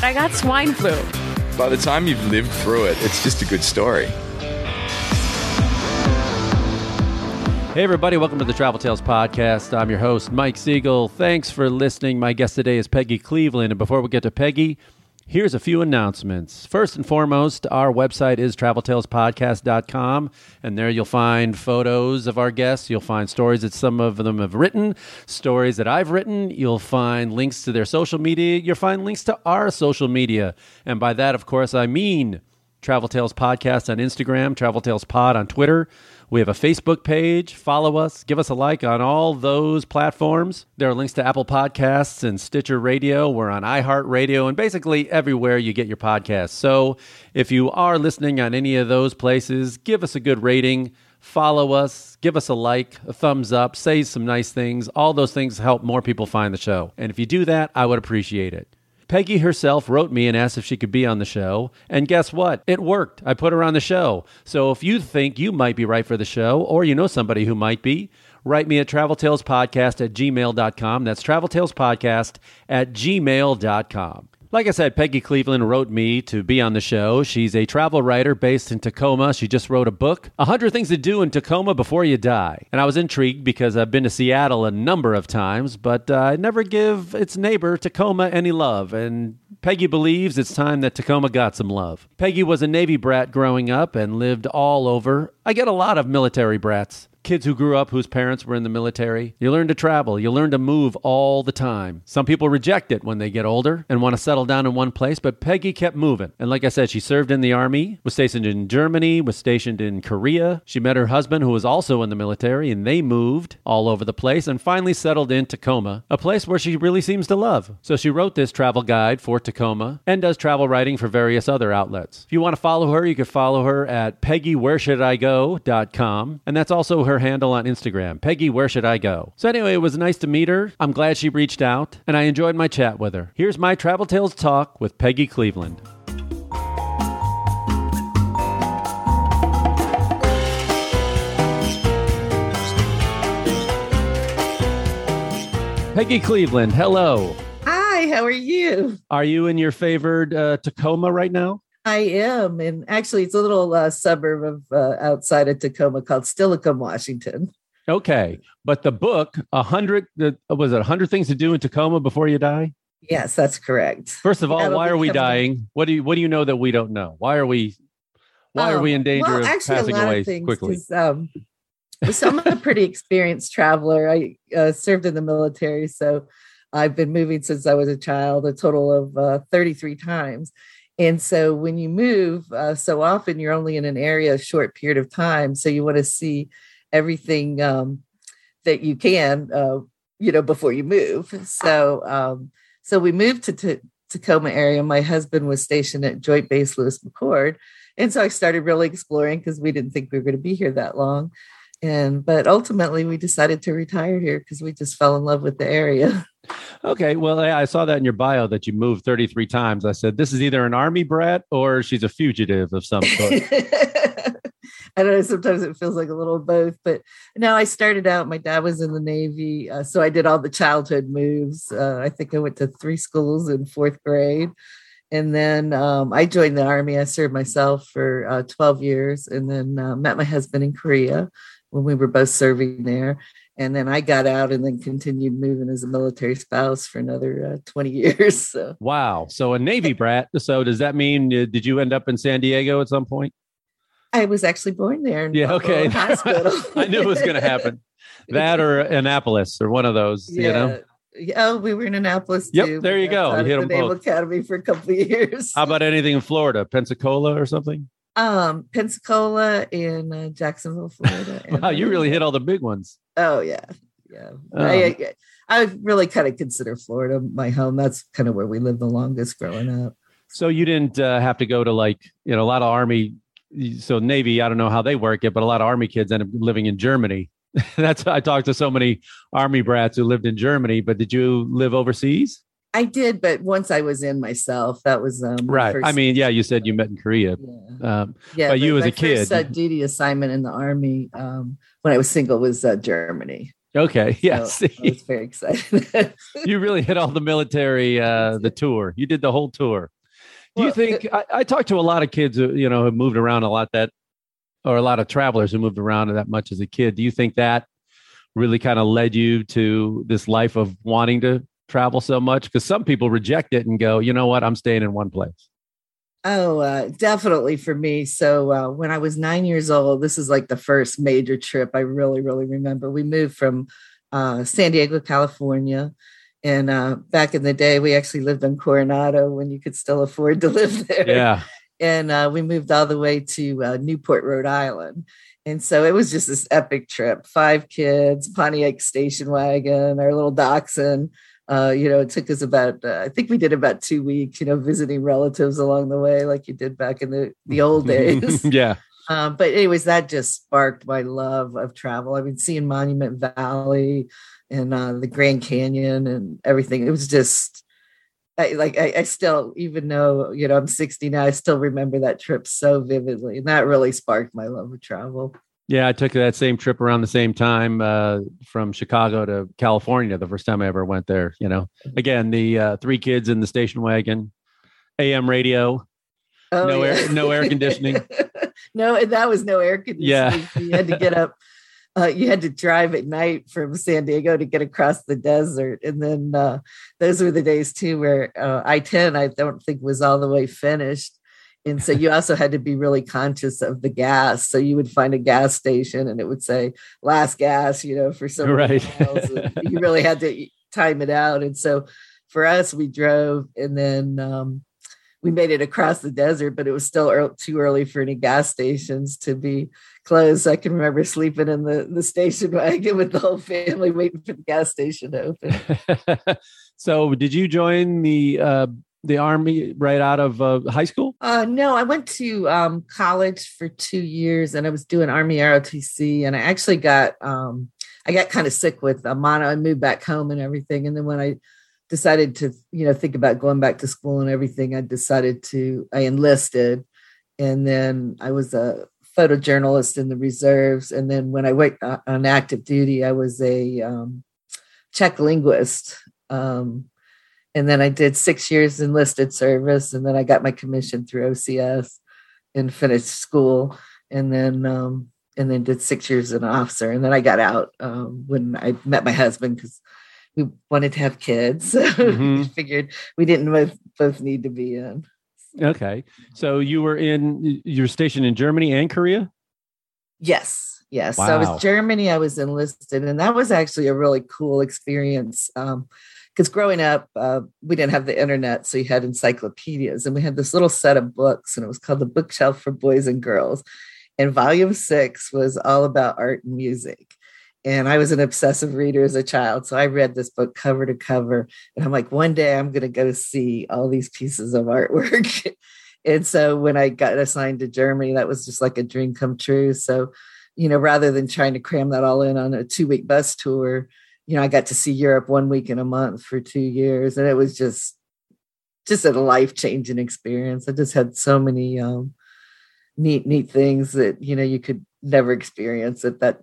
I got swine flu. By the time you've lived through it, it's just a good story. Hey, everybody, welcome to the Travel Tales Podcast. I'm your host, Mike Siegel. Thanks for listening. My guest today is Peggy Cleveland. And before we get to Peggy, here's a few announcements. First and foremost, our website is traveltalespodcast.com, and there you'll find photos of our guests. You'll find stories that some of them have written, stories that I've written. You'll find links to their social media. You'll find links to our social media. And by that, of course, I mean Travel Tales Podcast on Instagram, Travel Tales Pod on Twitter. We have a Facebook page. Follow us. Give us a like on all those platforms. There are links to Apple Podcasts and Stitcher Radio. We're on iHeartRadio and basically everywhere you get your podcasts. So if you are listening on any of those places, give us a good rating. Follow us, give us a like, a thumbs up, say some nice things. All those things help more people find the show. And if you do that, I would appreciate it. Peggy herself wrote me and asked if she could be on the show. And guess what? It worked. I put her on the show. So if you think you might be right for the show, or you know somebody who might be, write me at traveltalespodcast at gmail.com. That's traveltalespodcast at gmail.com. Like I said, Peggy Cleveland wrote me to be on the show. She's a travel writer based in Tacoma. She just wrote a book, 100 Things to Do in Tacoma Before You Die. And I was intrigued because I've been to Seattle a number of times, but uh, I never give its neighbor, Tacoma, any love. And Peggy believes it's time that Tacoma got some love. Peggy was a Navy brat growing up and lived all over. I get a lot of military brats. Kids who grew up whose parents were in the military. You learn to travel. You learn to move all the time. Some people reject it when they get older and want to settle down in one place, but Peggy kept moving. And like I said, she served in the Army, was stationed in Germany, was stationed in Korea. She met her husband, who was also in the military, and they moved all over the place and finally settled in Tacoma, a place where she really seems to love. So she wrote this travel guide for Tacoma and does travel writing for various other outlets. If you want to follow her, you can follow her at peggywhereshouldigo.com. And that's also her handle on Instagram, Peggy Where Should I Go? So anyway, it was nice to meet her. I'm glad she reached out, and I enjoyed my chat with her. Here's my Travel Tales talk with Peggy Cleveland. Peggy Cleveland, hello. Hi, how are you? Are you in your favored uh, Tacoma right now? I am, and actually, it's a little uh, suburb of uh, outside of Tacoma called Steilacoom, Washington. Okay, but the book, a hundred, the- was it a hundred things to do in Tacoma before you die? Yes, that's correct. First of all, That'll why are we dying? What do you What do you know that we don't know? Why are we Why are Um, we in danger well, of actually, passing away things, quickly? Um, so I'm a pretty experienced traveler. I uh, served in the military, so I've been moving since I was a child, a total of uh, 33 times. And so when you move, uh, so often you're only in an area a short period of time. So you want to see everything um, that you can, uh, you know, before you move. So, um, so we moved to, Ta- Tacoma area. My husband was stationed at Joint Base Lewis McChord. And so I started really exploring because we didn't think we were going to be here that long. And but ultimately we decided to retire here because we just fell in love with the area. Okay, well, I saw that in your bio that you moved 33 times. I said this is either an army brat or she's a fugitive of some sort. I don't know. Sometimes it feels like a little both, but no, I started out. My dad was in the Navy, uh, so I did all the childhood moves. Uh, I think I went to three schools in fourth grade, and then um, I joined the Army. I served myself for uh, twelve years, and then uh, met my husband in Korea when we were both serving there. And then I got out and then continued moving as a military spouse for another uh, 20 years. So wow. So a Navy brat. So does that mean uh, did you end up in San Diego at some point? I was actually born there. In Yeah. Okay. Hospital. I knew it was going to happen. That or Annapolis or one of those. You know. Yeah, Oh, we were in Annapolis Yep, too. there you go. You hit the 'em Naval both. Academy for a couple of years. How about anything in Florida, Pensacola or something? Um Pensacola in uh, Jacksonville, Florida. and- Wow, you really hit all the big ones. Oh yeah, yeah. Oh. I, I I really kind of consider Florida my home. That's kind of where we lived the longest growing up. So you didn't uh, have to go to like you know a lot of army. So Navy, I don't know how they work it, but a lot of army kids end up living in Germany. That's I talked to so many army brats who lived in Germany. But did you live overseas? I did, but once I was in myself, that was um, Right. I mean, yeah, you said you met in Korea. Yeah. Um, Yeah, But you as a kid- first, uh, duty assignment in the army um, when I was single was uh, Germany. okay, yeah. So I was very excited. you really hit all the military, uh, the tour. You did the whole tour. Do you Well, think I, I talked to a lot of kids who you know who moved around a lot that, or a lot of travelers who moved around that much as a kid? Do you think that really kind of led you to this life of wanting to travel so much? Because some people reject it and go, you know what, I'm staying in one place. Oh, uh, definitely for me. So uh, when I was nine years old, this is like the first major trip I really, really remember. We moved from uh, San Diego, California. And uh, back in the day, we actually lived in Coronado when you could still afford to live there. Yeah, And uh, we moved all the way to uh, Newport, Rhode Island. And so it was just this epic trip. Five kids, Pontiac station wagon, our little dachshund. Uh, you know, it took us about, uh, I think we did about two weeks, you know, visiting relatives along the way, like you did back in the, the old days. yeah. um, but anyways, that just sparked my love of travel. I mean, seeing Monument Valley and uh, the Grand Canyon and everything. It was just, I, like, I, I still, even though, you know, I'm 60 now, I still remember that trip so vividly. And that really sparked my love of travel. Yeah, I took that same trip around the same time uh, from Chicago to California. The first time I ever went there, you know, again the uh, three kids in the station wagon, AM radio, Oh, No air- no air conditioning. no, that was no air conditioning. Yeah. you had to get up. Uh, you had to drive at night from San Diego to get across the desert, and then uh, those were the days too where uh, I ten I don't think was all the way finished, and so you also had to be really conscious of the gas. So you would find a gas station, and it would say "last gas," you know, for some Right. miles. you really had to time it out, and so for us, we drove, and then. Um, we made it across the desert, but it was still ear- too early for any gas stations to be closed. I can remember sleeping in the, the station wagon with the whole family waiting for the gas station to open. so, did you join the uh, the army right out of uh, high school? Uh, no, I went to um, college for two years and I was doing Army ROTC and I actually got, um, I got kind of sick with uh, mono. I moved back home and everything. And then when I decided to, you know, think about going back to school and everything, I decided to, I enlisted and then I was a photojournalist in the reserves. And then when I went uh, on active duty, I was a um, Czech linguist. Um, and then I did six years enlisted service, and then I got my commission through OCS and finished school, and then um, and then did six years as an officer, and then I got out um, when I met my husband because we wanted to have kids. So we figured we didn't both, both need to be in. Okay, so you were in you were stationed in Germany and Korea. Yes, yes. So I was Germany. I was enlisted, and that was actually a really cool experience. Because growing up, uh, we didn't have the internet, so you had encyclopedias, and we had this little set of books, and it was called the Bookshelf for Boys and Girls. And volume six was all about art and music. And I was an obsessive reader as a child, so I read this book cover to cover. And I'm like, one day I'm going to go see all these pieces of artwork. and so when I got assigned to Germany, that was just like a dream come true. So you know, rather than trying to cram that all in on a two week bus tour, you know, I got to see Europe one week in a month for two years. And it was just, just a life changing experience. I just had so many um, neat, neat things that, you know, you could never experience at that,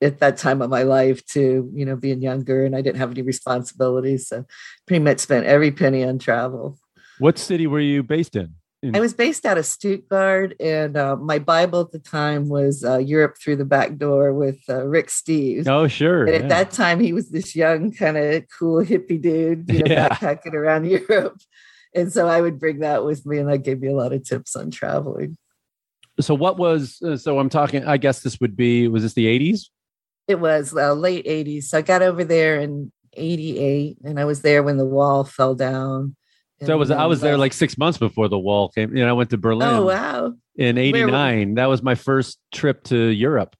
at that time of my life too, you know, being younger and I didn't have any responsibilities. So pretty much spent every penny on travel. What city were you based in? I was based out of Stuttgart, and uh, my Bible at the time was uh, Europe Through the Back Door with uh, Rick Steves. oh, sure. and at that time, he was this young, kind of cool hippie dude, you know, Yeah. backpacking around Europe. And so I would bring that with me, and that gave me a lot of tips on traveling. so, what was uh, so? I'm talking. I guess this would be. Was this the 80s? It was uh, late 80s. So I got over there in 88, and I was there when the wall fell down. So I was I was there like six months before the wall came. You know, I went to Berlin Oh, wow. in '89. That was my first trip to Europe.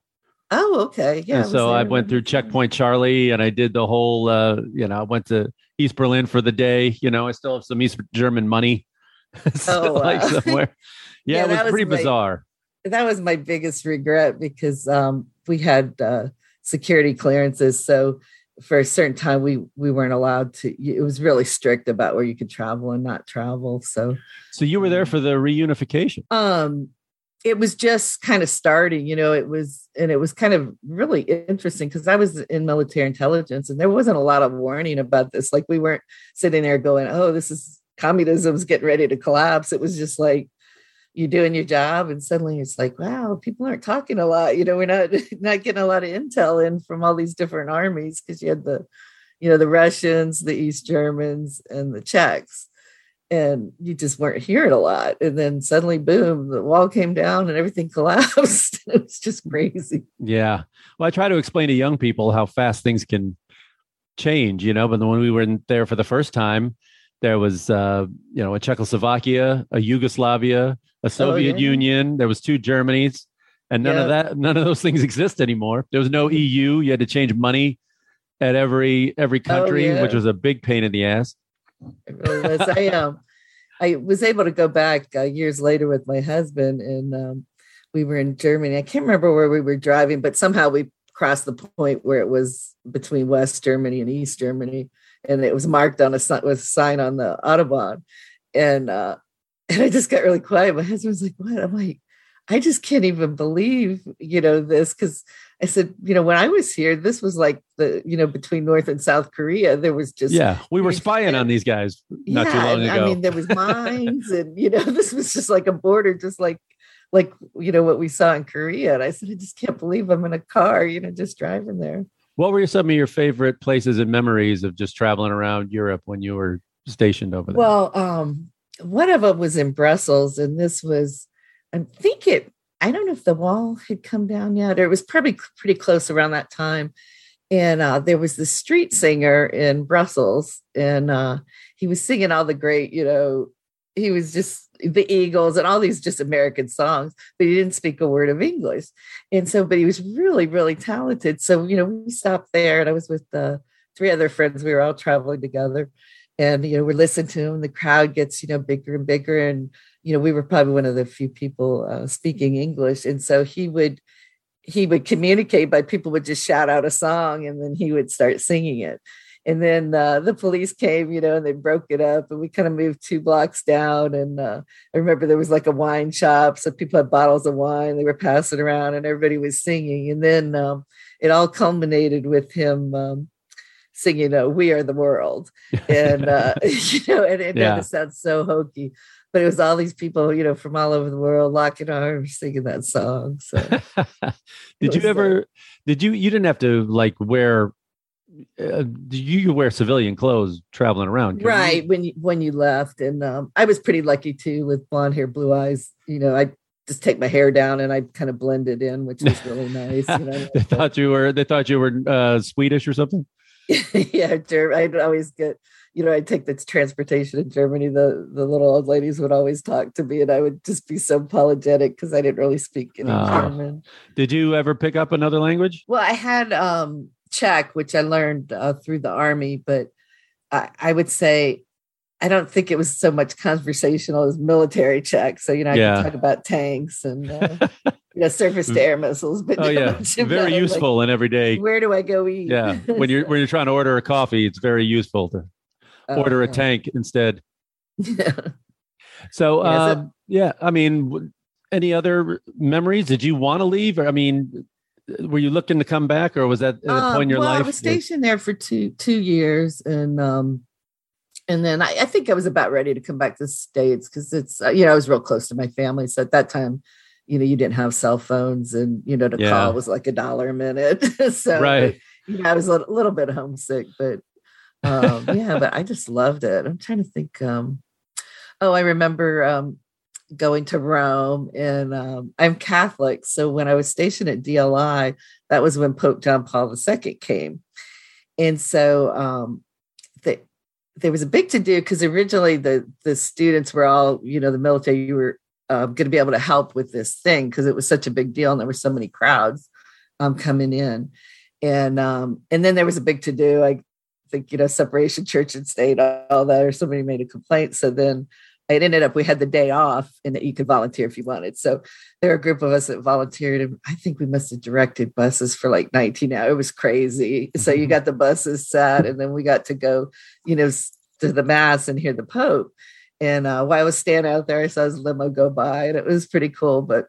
Oh, okay. Yeah. and so I there went through Checkpoint Charlie, and I did the whole. Uh, you know, I went to East Berlin for the day. You know, I still have some East German money Oh, like wow. somewhere. Yeah, Yeah, it was, was pretty my- bizarre. that was my biggest regret because um, we had uh, security clearances. So for a certain time, we we weren't allowed to. It was really strict about where you could travel and not travel. So So you were there for the reunification. um, it was just kind of starting. You know, it was and it was kind of really interesting because I was in military intelligence and there wasn't a lot of warning about this. Like we weren't sitting there going, "Oh, this is communism's getting ready to collapse." It was just like you're doing your job and suddenly it's like wow people aren't talking a lot you know we're not not getting a lot of intel in from all these different armies because you had the you know the russians the east germans and the czechs and you just weren't hearing a lot and then suddenly boom the wall came down and everything collapsed it was just crazy Yeah. Well, I try to explain to young people how fast things can change, you know, but when we were there for the first time, there was, uh, you know, a Czechoslovakia, a Yugoslavia, a Soviet Oh, yeah. Union. There was two Germanys, and none of that, none of those things exist anymore. There was no EU. You had to change money at every every country, Oh, yeah. which was a big pain in the ass. It really was. I um, I was able to go back uh, years later with my husband, and um, we were in Germany. I can't remember where we were driving, but somehow we crossed the point where it was between West Germany and East Germany, and it was marked on a with a sign on the autobahn, and uh, and I just got really quiet. My husband was like, "What?" I'm like, "I just can't even believe you know this," because I said, "You know, when I was here, this was like the you know between North and South Korea, there was just Yeah, we were spying on these guys not too long ago. I mean, there was mines, and you know, this was just like a border, just like like you know what we saw in Korea. And I said, I just can't believe I'm in a car, you know, just driving there. What were some of your favorite places and memories of just traveling around Europe when you were stationed over there? Well, um, one of them was in Brussels, and this was, I think it. I don't know if the wall had come down yet, or it was probably pretty close around that time. And uh, there was the street singer in Brussels, and uh, he was singing all the great, you know, he was just the Eagles and all these just American songs, but he didn't speak a word of English. And so, but he was really, really talented. So, you know, we stopped there, and I was with uh, three other friends. We were all traveling together and you know we're listening to him the crowd gets you know bigger and bigger and you know we were probably one of the few people uh, speaking english and so he would he would communicate by people would just shout out a song and then he would start singing it and then uh, the police came you know and they broke it up and we kind of moved two blocks down and uh, i remember there was like a wine shop so people had bottles of wine they were passing around and everybody was singing and then um, it all culminated with him um, singing uh, we are the world and uh, you know, and it, Yeah. it sounds so hokey, but it was all these people, you know, from all over the world locking arms singing that song. So did you was, ever did you you didn't have to like wear uh, you wear civilian clothes traveling around couldn't you? right when you when you left, and um, I was pretty lucky too with blonde hair, blue eyes. You know, I just take my hair down and I kind of blend it in, which was really nice. You know, they thought you were they thought you were uh, swedish or something yeah, Ger- I'd always get, you know, I'd take the transportation in Germany. The the little old ladies would always talk to me, and I would just be so apologetic because I didn't really speak any Ah. German. did you ever pick up another language Well, I had um Czech, which I learned uh, through the army, but I, I would say I don't think it was so much conversational as military Czech. So you know, I Yeah. could talk about tanks and uh, you know surface to air missiles, but oh yeah. much about, very like, useful in everyday where do I go eat? yeah. When you're when you're trying to order a coffee it's very useful to Oh, order a tank instead. So Yeah, so- um, yeah i mean w- any other memories? Did you want to leave? Or i mean were you looking to come back or was that at a Um, point in your well, life I was stationed there for two two years, and um, and then I, I think I was about ready to come back to the states because it's uh, you know I was real close to my family, so at that time, you know, you didn't have cell phones, and you know, to Yeah. call was like a dollar a minute. so right you know, I was a little, little bit homesick, but um, yeah, but I just loved it. I'm trying to think. Um, oh, I remember um, going to Rome, and um, I'm Catholic, so when I was stationed at DLI, that was when Pope John Paul II came, and so um, the, there was a big to do because originally the the students were all, you know, the military. You were uh, going to be able to help with this thing because it was such a big deal, and there were so many crowds um, coming in and um and then there was a big to do i think you know separation church and state all that or somebody made a complaint so then it ended up we had the day off and that you could volunteer if you wanted. So there were a group of us that volunteered, and I think we must have directed buses for like 19 hours. It was crazy. So you got the buses set, and then we got to go, you know, to the mass and hear the Pope. And uh, while I was standing out there, I saw his limo go by, and it was pretty cool. But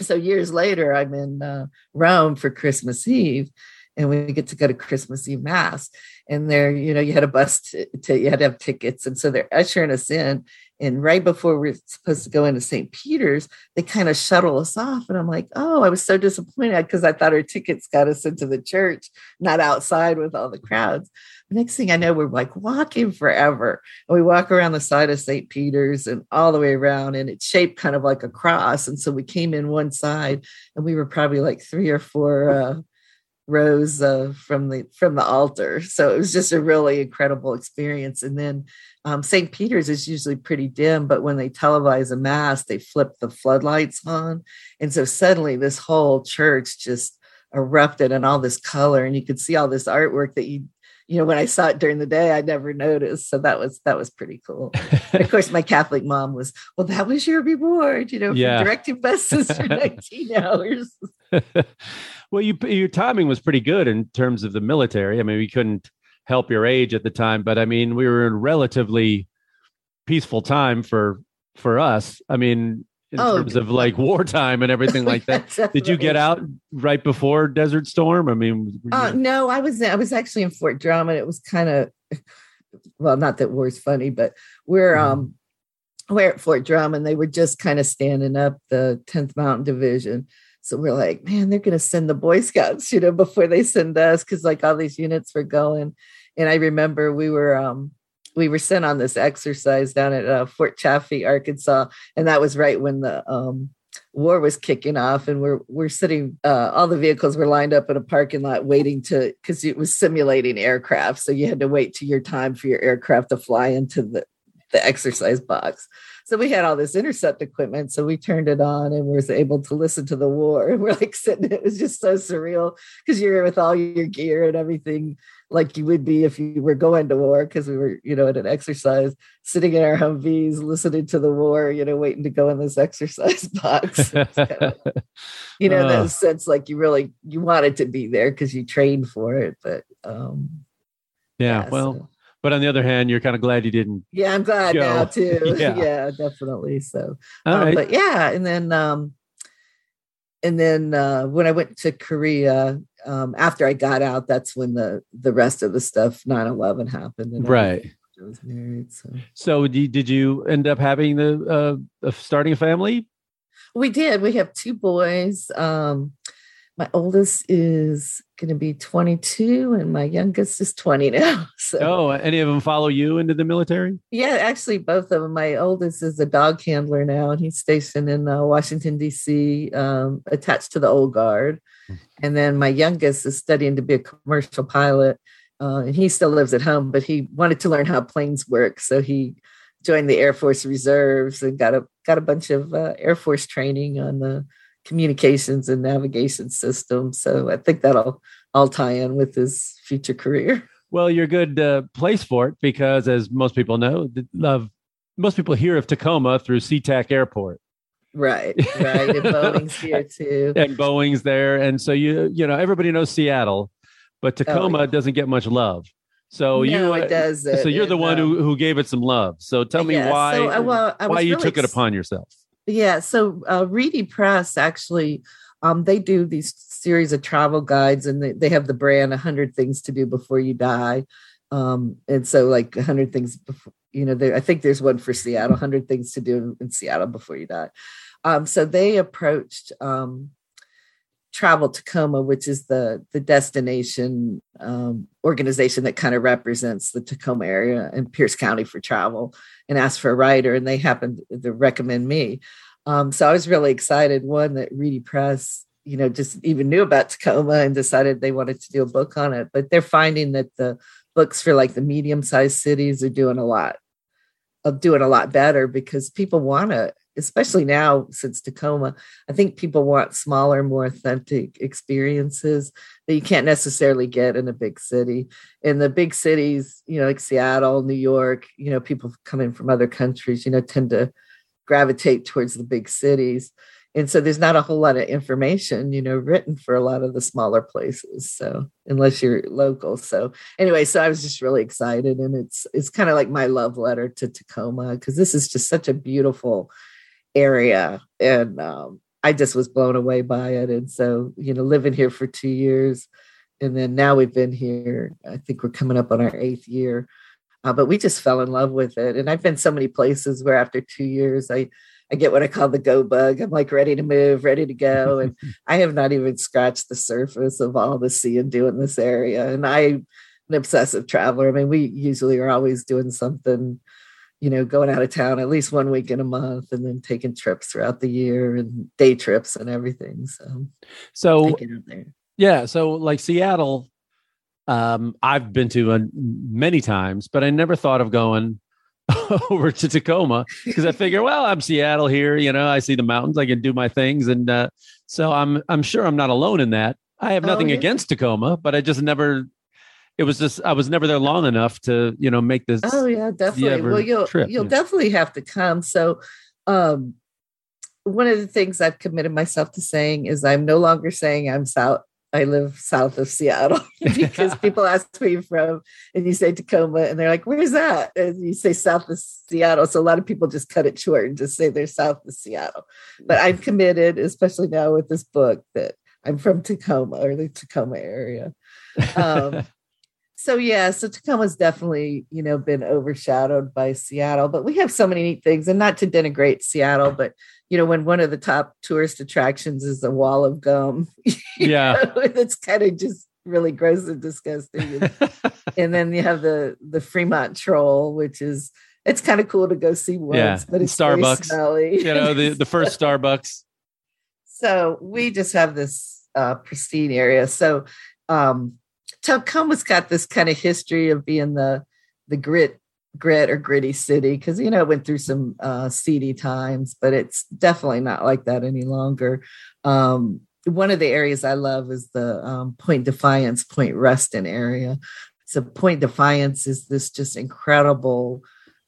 so years later, I'm in uh, Rome for Christmas Eve, and we get to go to Christmas Eve mass. And there, you know, you had a bus to, to you had to have tickets, and so they're ushering us in. And right before we're supposed to go into St. Peter's, they kind of shuttle us off. And I'm like, oh, I was so disappointed because I thought our tickets got us into the church, not outside with all the crowds. The next thing I know, we're like walking forever. And we walk around the side of St. Peter's and all the way around, and it's shaped kind of like a cross. And so we came in one side, and we were probably like three or four uh, rows uh, from the from the altar. So it was just a really incredible experience. And then um, St. Peter's is usually pretty dim, but when they televise a mass, they flip the floodlights on, and so suddenly this whole church just erupted in all this color, and you could see all this artwork that you you know when i saw it during the day i never noticed so that was that was pretty cool of course my catholic mom was well that was your reward you know Yeah. for directing buses for 19 hours well, you, your timing was pretty good in terms of the military. I mean, we couldn't help your age at the time, but I mean, we were in relatively peaceful time for for us. I mean, in Oh, terms of like wartime and everything like that. Did you get out right before Desert Storm? I mean, Uh, you- no, I was I was actually in Fort Drum, and it was kind of well, not that war's funny, but we're Mm-hmm. um we're at Fort Drum, and they were just kind of standing up the 10th Mountain Division. So we're like, man, they're going to send the Boy Scouts, you know, before they send us, because like all these units were going. And I remember we were um we were sent on this exercise down at uh, Fort Chaffee, Arkansas, and that was right when the um war was kicking off and we're we're sitting uh, all the vehicles were lined up in a parking lot waiting to because it was simulating aircraft so you had to wait to your time for your aircraft to fly into the the exercise box so we had all this intercept equipment so we turned it on and was able to listen to the war and we're like sitting it was just so surreal because you're with all your gear and everything like you would be if you were going to war because we were you know at an exercise sitting in our humvees listening to the war you know waiting to go in this exercise box kinda- you know, Oh. that sense, like you really you wanted to be there because you trained for it. But um yeah, yeah, well, so- but on the other hand, you're kind of glad you didn't. yeah, I'm glad Go. now too. Yeah. Yeah. definitely. So All um, right. but yeah, and then um and then uh when I went to Korea, um after I got out, that's when the the rest of the stuff 9-11 happened. And Right. I was married. So So, did you, did you end up having the uh, starting a family? we did. We have two boys. Um my oldest is going to be 22 and my youngest is 20 now. So Oh, any of them follow you into the military? Yeah, actually, both of them. My oldest is a dog handler now, and he's stationed in uh, Washington, D.C., um, attached to the Old Guard. And then my youngest is studying to be a commercial pilot, uh, and he still lives at home, but he wanted to learn how planes work. So he joined the Air Force Reserves and got a got a bunch of uh, Air Force training on the communications and navigation system. So I think that'll all tie in with his future career. Well, you're a good uh, place for it because, as most people know, love most people hear of Tacoma through SeaTac Airport Right, right. And Boeing's here too. and Boeing's there, and so you you know everybody knows Seattle, but Tacoma Oh, yeah. doesn't get much love. So you, No, uh, it doesn't, So you're the one um, who, who gave it some love. So tell me Yeah, why so, uh, well, why you really took it upon yourself. Yeah, so uh, Reedy Press actually, um, they do these series of travel guides, and they, they have the brand "100 Things to Do Before You Die," um, and so like "100 Things," before, you know, there, I think there's one for Seattle, "100 Things to Do in Seattle Before You Die." Um, so they approached um, Travel Tacoma, which is the the destination um, organization that kind of represents the Tacoma area and Pierce County for travel, and asked for a writer, and they happened to recommend me. Um, so I was really excited. One that Reedy Press, you know, just even knew about Tacoma and decided they wanted to do a book on it. But they're finding that the books for like the medium-sized cities are doing a lot of doing a lot better because people want to especially now since Tacoma, I think people want smaller, more authentic experiences that you can't necessarily get in a big city. In the big cities, you know, like Seattle, New York, you know, people coming from other countries, you know, tend to gravitate towards the big cities and so there's not a whole lot of information you know written for a lot of the smaller places so unless you're local so anyway so i was just really excited and it's it's kind of like my love letter to tacoma because this is just such a beautiful area and um, i just was blown away by it and so you know living here for two years and then now we've been here i think we're coming up on our eighth year uh, but we just fell in love with it and i've been so many places where after two years i I get what I call the go bug. I'm like ready to move, ready to go. And I have not even scratched the surface of all the see and do in this area. And I'm an obsessive traveler. I mean, we usually are always doing something, you know, going out of town at least one week in a month and then taking trips throughout the year and day trips and everything. So, so yeah. So like Seattle, um, I've been to uh, many times, but I never thought of going over to Tacoma because I figure, well, I'm Seattle here. You know, I see the mountains. I can do my things, and uh, so I'm I'm sure I'm not alone in that. I have nothing oh, yeah. against Tacoma, but I just never. It was just I was never there long enough to you know make this. Oh yeah, definitely. Well, you'll trip, you'll yeah. definitely have to come. So, um, one of the things I've committed myself to saying is I'm no longer saying I'm south I live south of Seattle because people ask where you're from and you say Tacoma and they're like, where's that? And you say south of Seattle. So a lot of people just cut it short and just say they're south of Seattle. But I'm committed, especially now with this book, that I'm from Tacoma or the Tacoma area. Um, so yeah, so Tacoma's definitely, you know, been overshadowed by Seattle, but we have so many neat things and not to denigrate Seattle, but you know, when one of the top tourist attractions is the wall of gum. Yeah. it's kind of just really gross and disgusting. And, and, then you have the the Fremont Troll, which is it's kind of cool to go see once, yeah. but it's Starbucks. You know, the, the first Starbucks. So we just have this uh, pristine area. So um Tacoma's got this kind of history of being the the grit grit or gritty city because you know it went through some uh, seedy times, but it's definitely not like that any longer. Um, one of the areas I love is the um, Point Defiance, Point Ruston area. So Point Defiance is this just incredible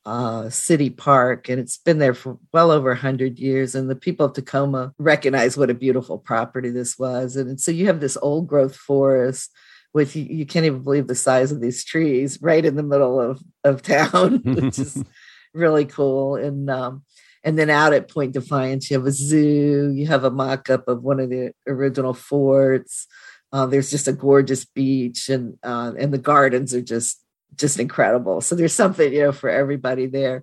uh, city park, and it's been there for well over 100 years. And the people of Tacoma recognize what a beautiful property this was. And so you have this old growth forest with you, you can't even believe the size of these trees right in the middle of of town, which is really cool. And um, and then out at Point Defiance, you have a zoo. You have a mock-up of one of the original forts. Uh, there's just a gorgeous beach, and uh, and the gardens are just just incredible. So there's something you know for everybody there.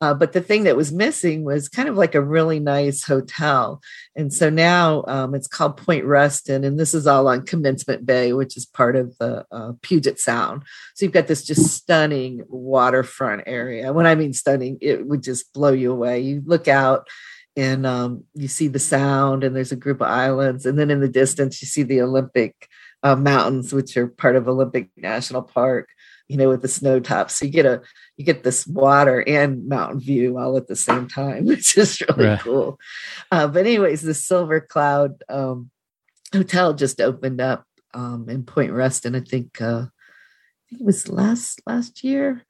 Uh, but the thing that was missing was kind of like a really nice hotel. And so now um, it's called Point Ruston, and this is all on Commencement Bay, which is part of the uh, Puget Sound. So you've got this just stunning waterfront area. When I mean stunning, it would just blow you away. You look out and um, you see the sound, and there's a group of islands. And then in the distance, you see the Olympic uh, Mountains, which are part of Olympic National Park you know, with the snow tops. So you get a you get this water and mountain view all at the same time, which is really right. cool. Uh, but anyways, the Silver Cloud um, Hotel just opened up um, in Point Ruston. I think uh, I think it was last last year.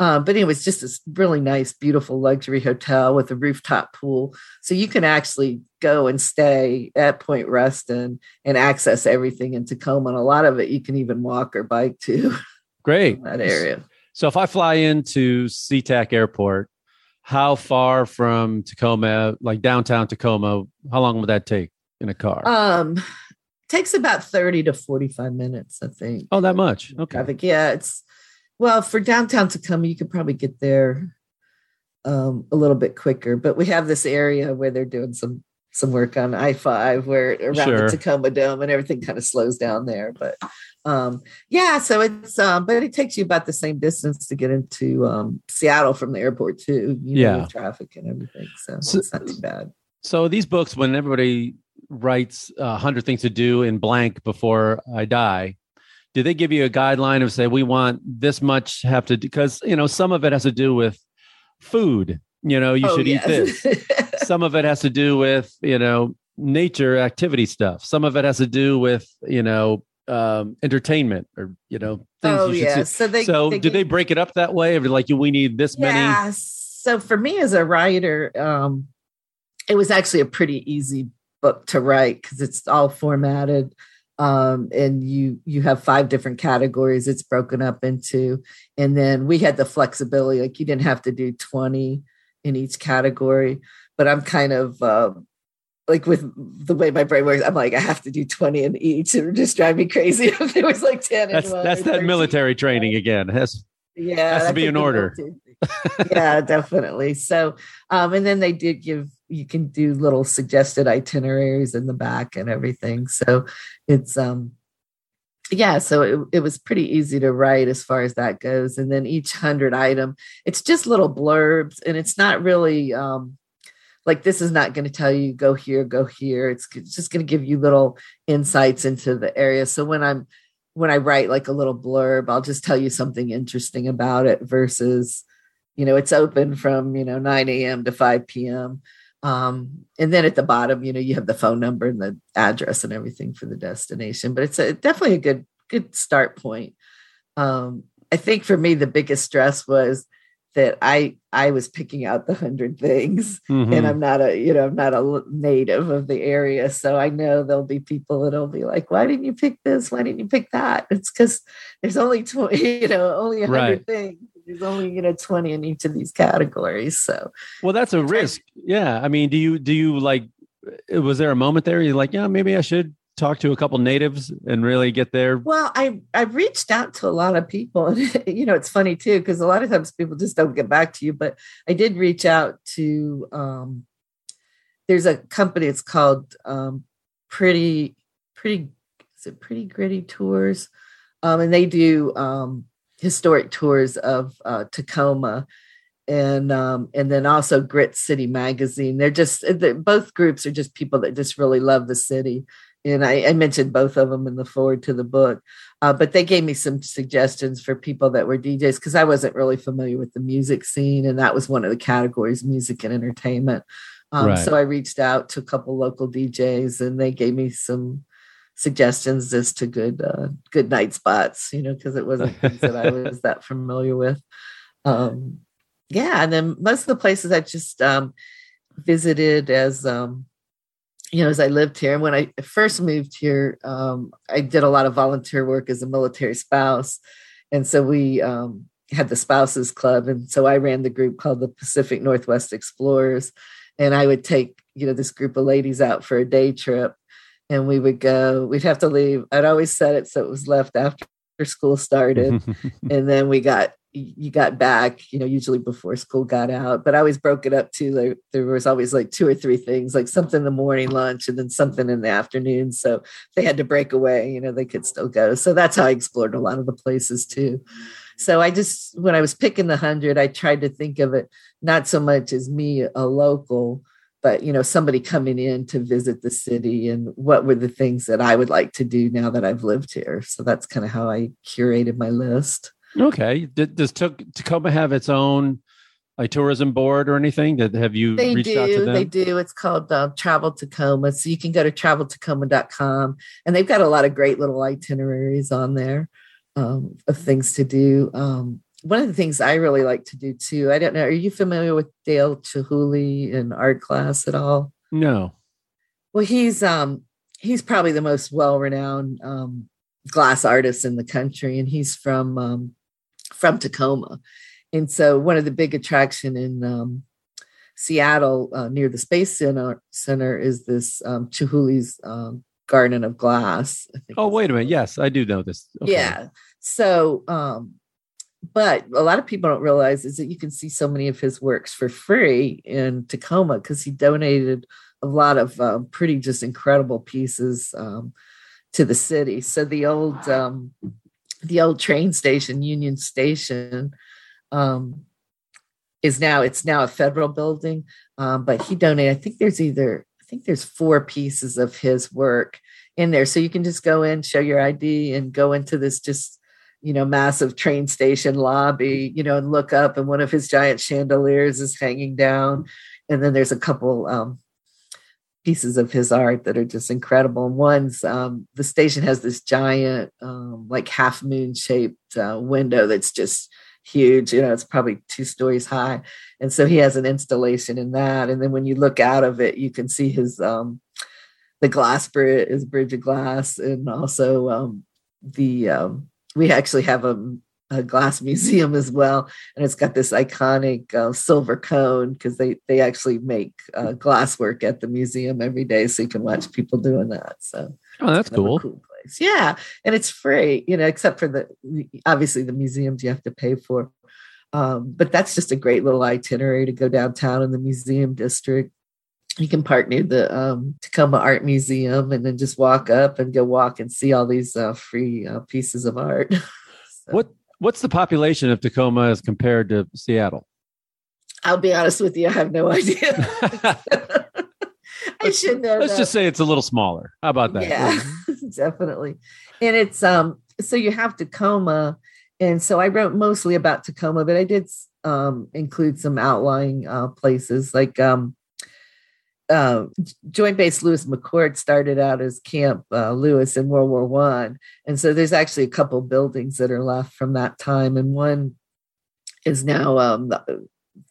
Uh, but anyway, it's just this really nice, beautiful luxury hotel with a rooftop pool. So you can actually go and stay at Point Ruston and access everything in Tacoma. And a lot of it you can even walk or bike to. Great. that area. So if I fly into SeaTac Airport, how far from Tacoma, like downtown Tacoma, how long would that take in a car? Um, takes about 30 to 45 minutes, I think. Oh, that much. Okay. Traffic. Yeah, it's well, for downtown Tacoma, you could probably get there um, a little bit quicker, but we have this area where they're doing some some work on I five where around sure. the Tacoma Dome and everything kind of slows down there. But um, yeah, so it's um, but it takes you about the same distance to get into um, Seattle from the airport too. yeah, know, traffic and everything. So, so, it's not too bad. So these books, when everybody writes a uh, hundred things to do in blank before I die, do they give you a guideline of say we want this much have to because you know some of it has to do with food you know, you Oh, should eat this. Some of it has to do with, you know, nature activity stuff. Some of it has to do with, you know, um, entertainment or, you know, things oh you should yeah. see. So they so they do they break it up that way? Or like we need this many? Yeah. So for me as a writer, um, it was actually a pretty easy book to write because it's all formatted. Um, and you you have five different categories it's broken up into. And then we had the flexibility, like you didn't have to do 20 in each category. But I'm kind of uh, like with the way my brain works, I'm like, I have to do 20 in each. It would just drive me crazy if there was like 10 That's that's that military training again. It has yeah Has to be in order. yeah definitely so um and then they did give you can do little suggested itineraries in the back and everything so it's um yeah so it, it was pretty easy to write as far as that goes and then each hundred item it's just little blurbs and it's not really um like this is not going to tell you go here go here. It's just going to give you little insights into the area. So when i'm when i write like a little blurb i'll just tell you something interesting about it versus you know it's open from you know 9 a.m to 5 p.m um, and then at the bottom you know you have the phone number and the address and everything for the destination but it's a, definitely a good good start point. Um, i think for me the biggest stress was that i i was picking out the hundred things Mhm. and i'm not a you know i'm not a native of the area so i know there'll be people that'll be like why didn't you pick this why didn't you pick that it's because there's only 20 you know only 100 Right. things there's only you know 20 in each of these categories so Well, that's a risk. Yeah. I mean, do you do you like was there a moment there you're like, yeah, maybe I should talk to a couple natives and really get there? well i i reached out to a lot of people. And you know it's funny too because a lot of times people just don't get back to you but i did reach out to um there's a company it's called um pretty pretty is it pretty gritty tours? Um and they do um historic tours of uh tacoma and um and then also grit city magazine. They're just they both groups are just people that just really love the city and I, I mentioned both of them in the forward to the book. Uh, but they gave me some suggestions for people that were DJs because I wasn't really familiar with the music scene, and that was one of the categories, music and entertainment. Um, Right. So I reached out to a couple local DJs, and they gave me some suggestions as to good uh, good night spots. You know, because it wasn't things that I was that familiar with. Um, yeah, and then most of the places I just um, visited as um, you know, as I lived here, and when I first moved here, um, I did a lot of volunteer work as a military spouse, and so we um, had the spouses club, and so I ran the group called the Pacific Northwest Explorers, and I would take you know this group of ladies out for a day trip, and we would go. We'd have to leave. I'd always set it so it was left after school started, and then we got you got back you know usually before school got out but i always broke it up too like there was always like two or three things like something in the morning lunch and then something in the afternoon so they had to break away you know they could still go. So that's how i explored a lot of the places too. So i just when i was picking the hundred i tried to think of it not so much as me a local but you know somebody coming in to visit the city and what were the things that i would like to do now that i've lived here. So that's kind of how i curated my list Okay. Does Tac- Tacoma have its own like tourism board or anything? That have you they reached out to do them? they do it's called uh, travel tacoma so you can go to traveltacoma.com and they've got a lot of great little itineraries on there um, of things to do um, one of the things i really like to do too i don't know are you familiar with dale chihuly in art class at all No. well he's um he's probably the most well-renowned um glass artist in the country and he's from um from tacoma and so one of the big attraction in um seattle uh, near the space center center is this um chihuly's um garden of glass Oh, wait a minute. Yes, I do know this. Okay. yeah. So, um, but a lot of people don't realize is that you can see so many of his works for free in Tacoma because he donated a lot of um, pretty just incredible pieces um, to the city. So the old um, the old train station, Union Station, um, is now it's now a federal building. Um, but he donated. I think there's either I think there's four pieces of his work in there, so you can just go in, show your ID, and go into this just you know, massive train station lobby, you know, and look up and one of his giant chandeliers is hanging down. And then there's a couple um, pieces of his art that are just incredible. And one's um, the station has this giant, um, like half moon shaped uh, window that's just huge. You know, it's probably two stories high. And so he has an installation in that. And then when you look out of it, you can see his um, the glass bridge, his bridge of glass, and also um, the um, we actually have a, a, glass museum as well, and it's got this iconic uh, silver cone because they they actually make uh, glass work at the museum every day, so you can watch people doing that. So oh, that's cool. cool place. Yeah, and it's free, you know, except for the obviously the museums you have to pay for. Um, but that's just a great little itinerary to go downtown in the museum district you can park near the um, Tacoma Art Museum and then just walk up and go walk and see all these uh, free uh, pieces of art. so. What What's the population of Tacoma as compared to Seattle? I'll be honest with you, I have no idea. I should know. Let's that. just say it's a little smaller. How about that? Yeah, definitely. And it's um so you have Tacoma, and so I wrote mostly about Tacoma, but I did um include some outlying uh, places like um uh, Joint Base Lewis McChord started out as Camp uh, Lewis in World War One, and so there's actually a couple buildings that are left from that time, and one is now um, the,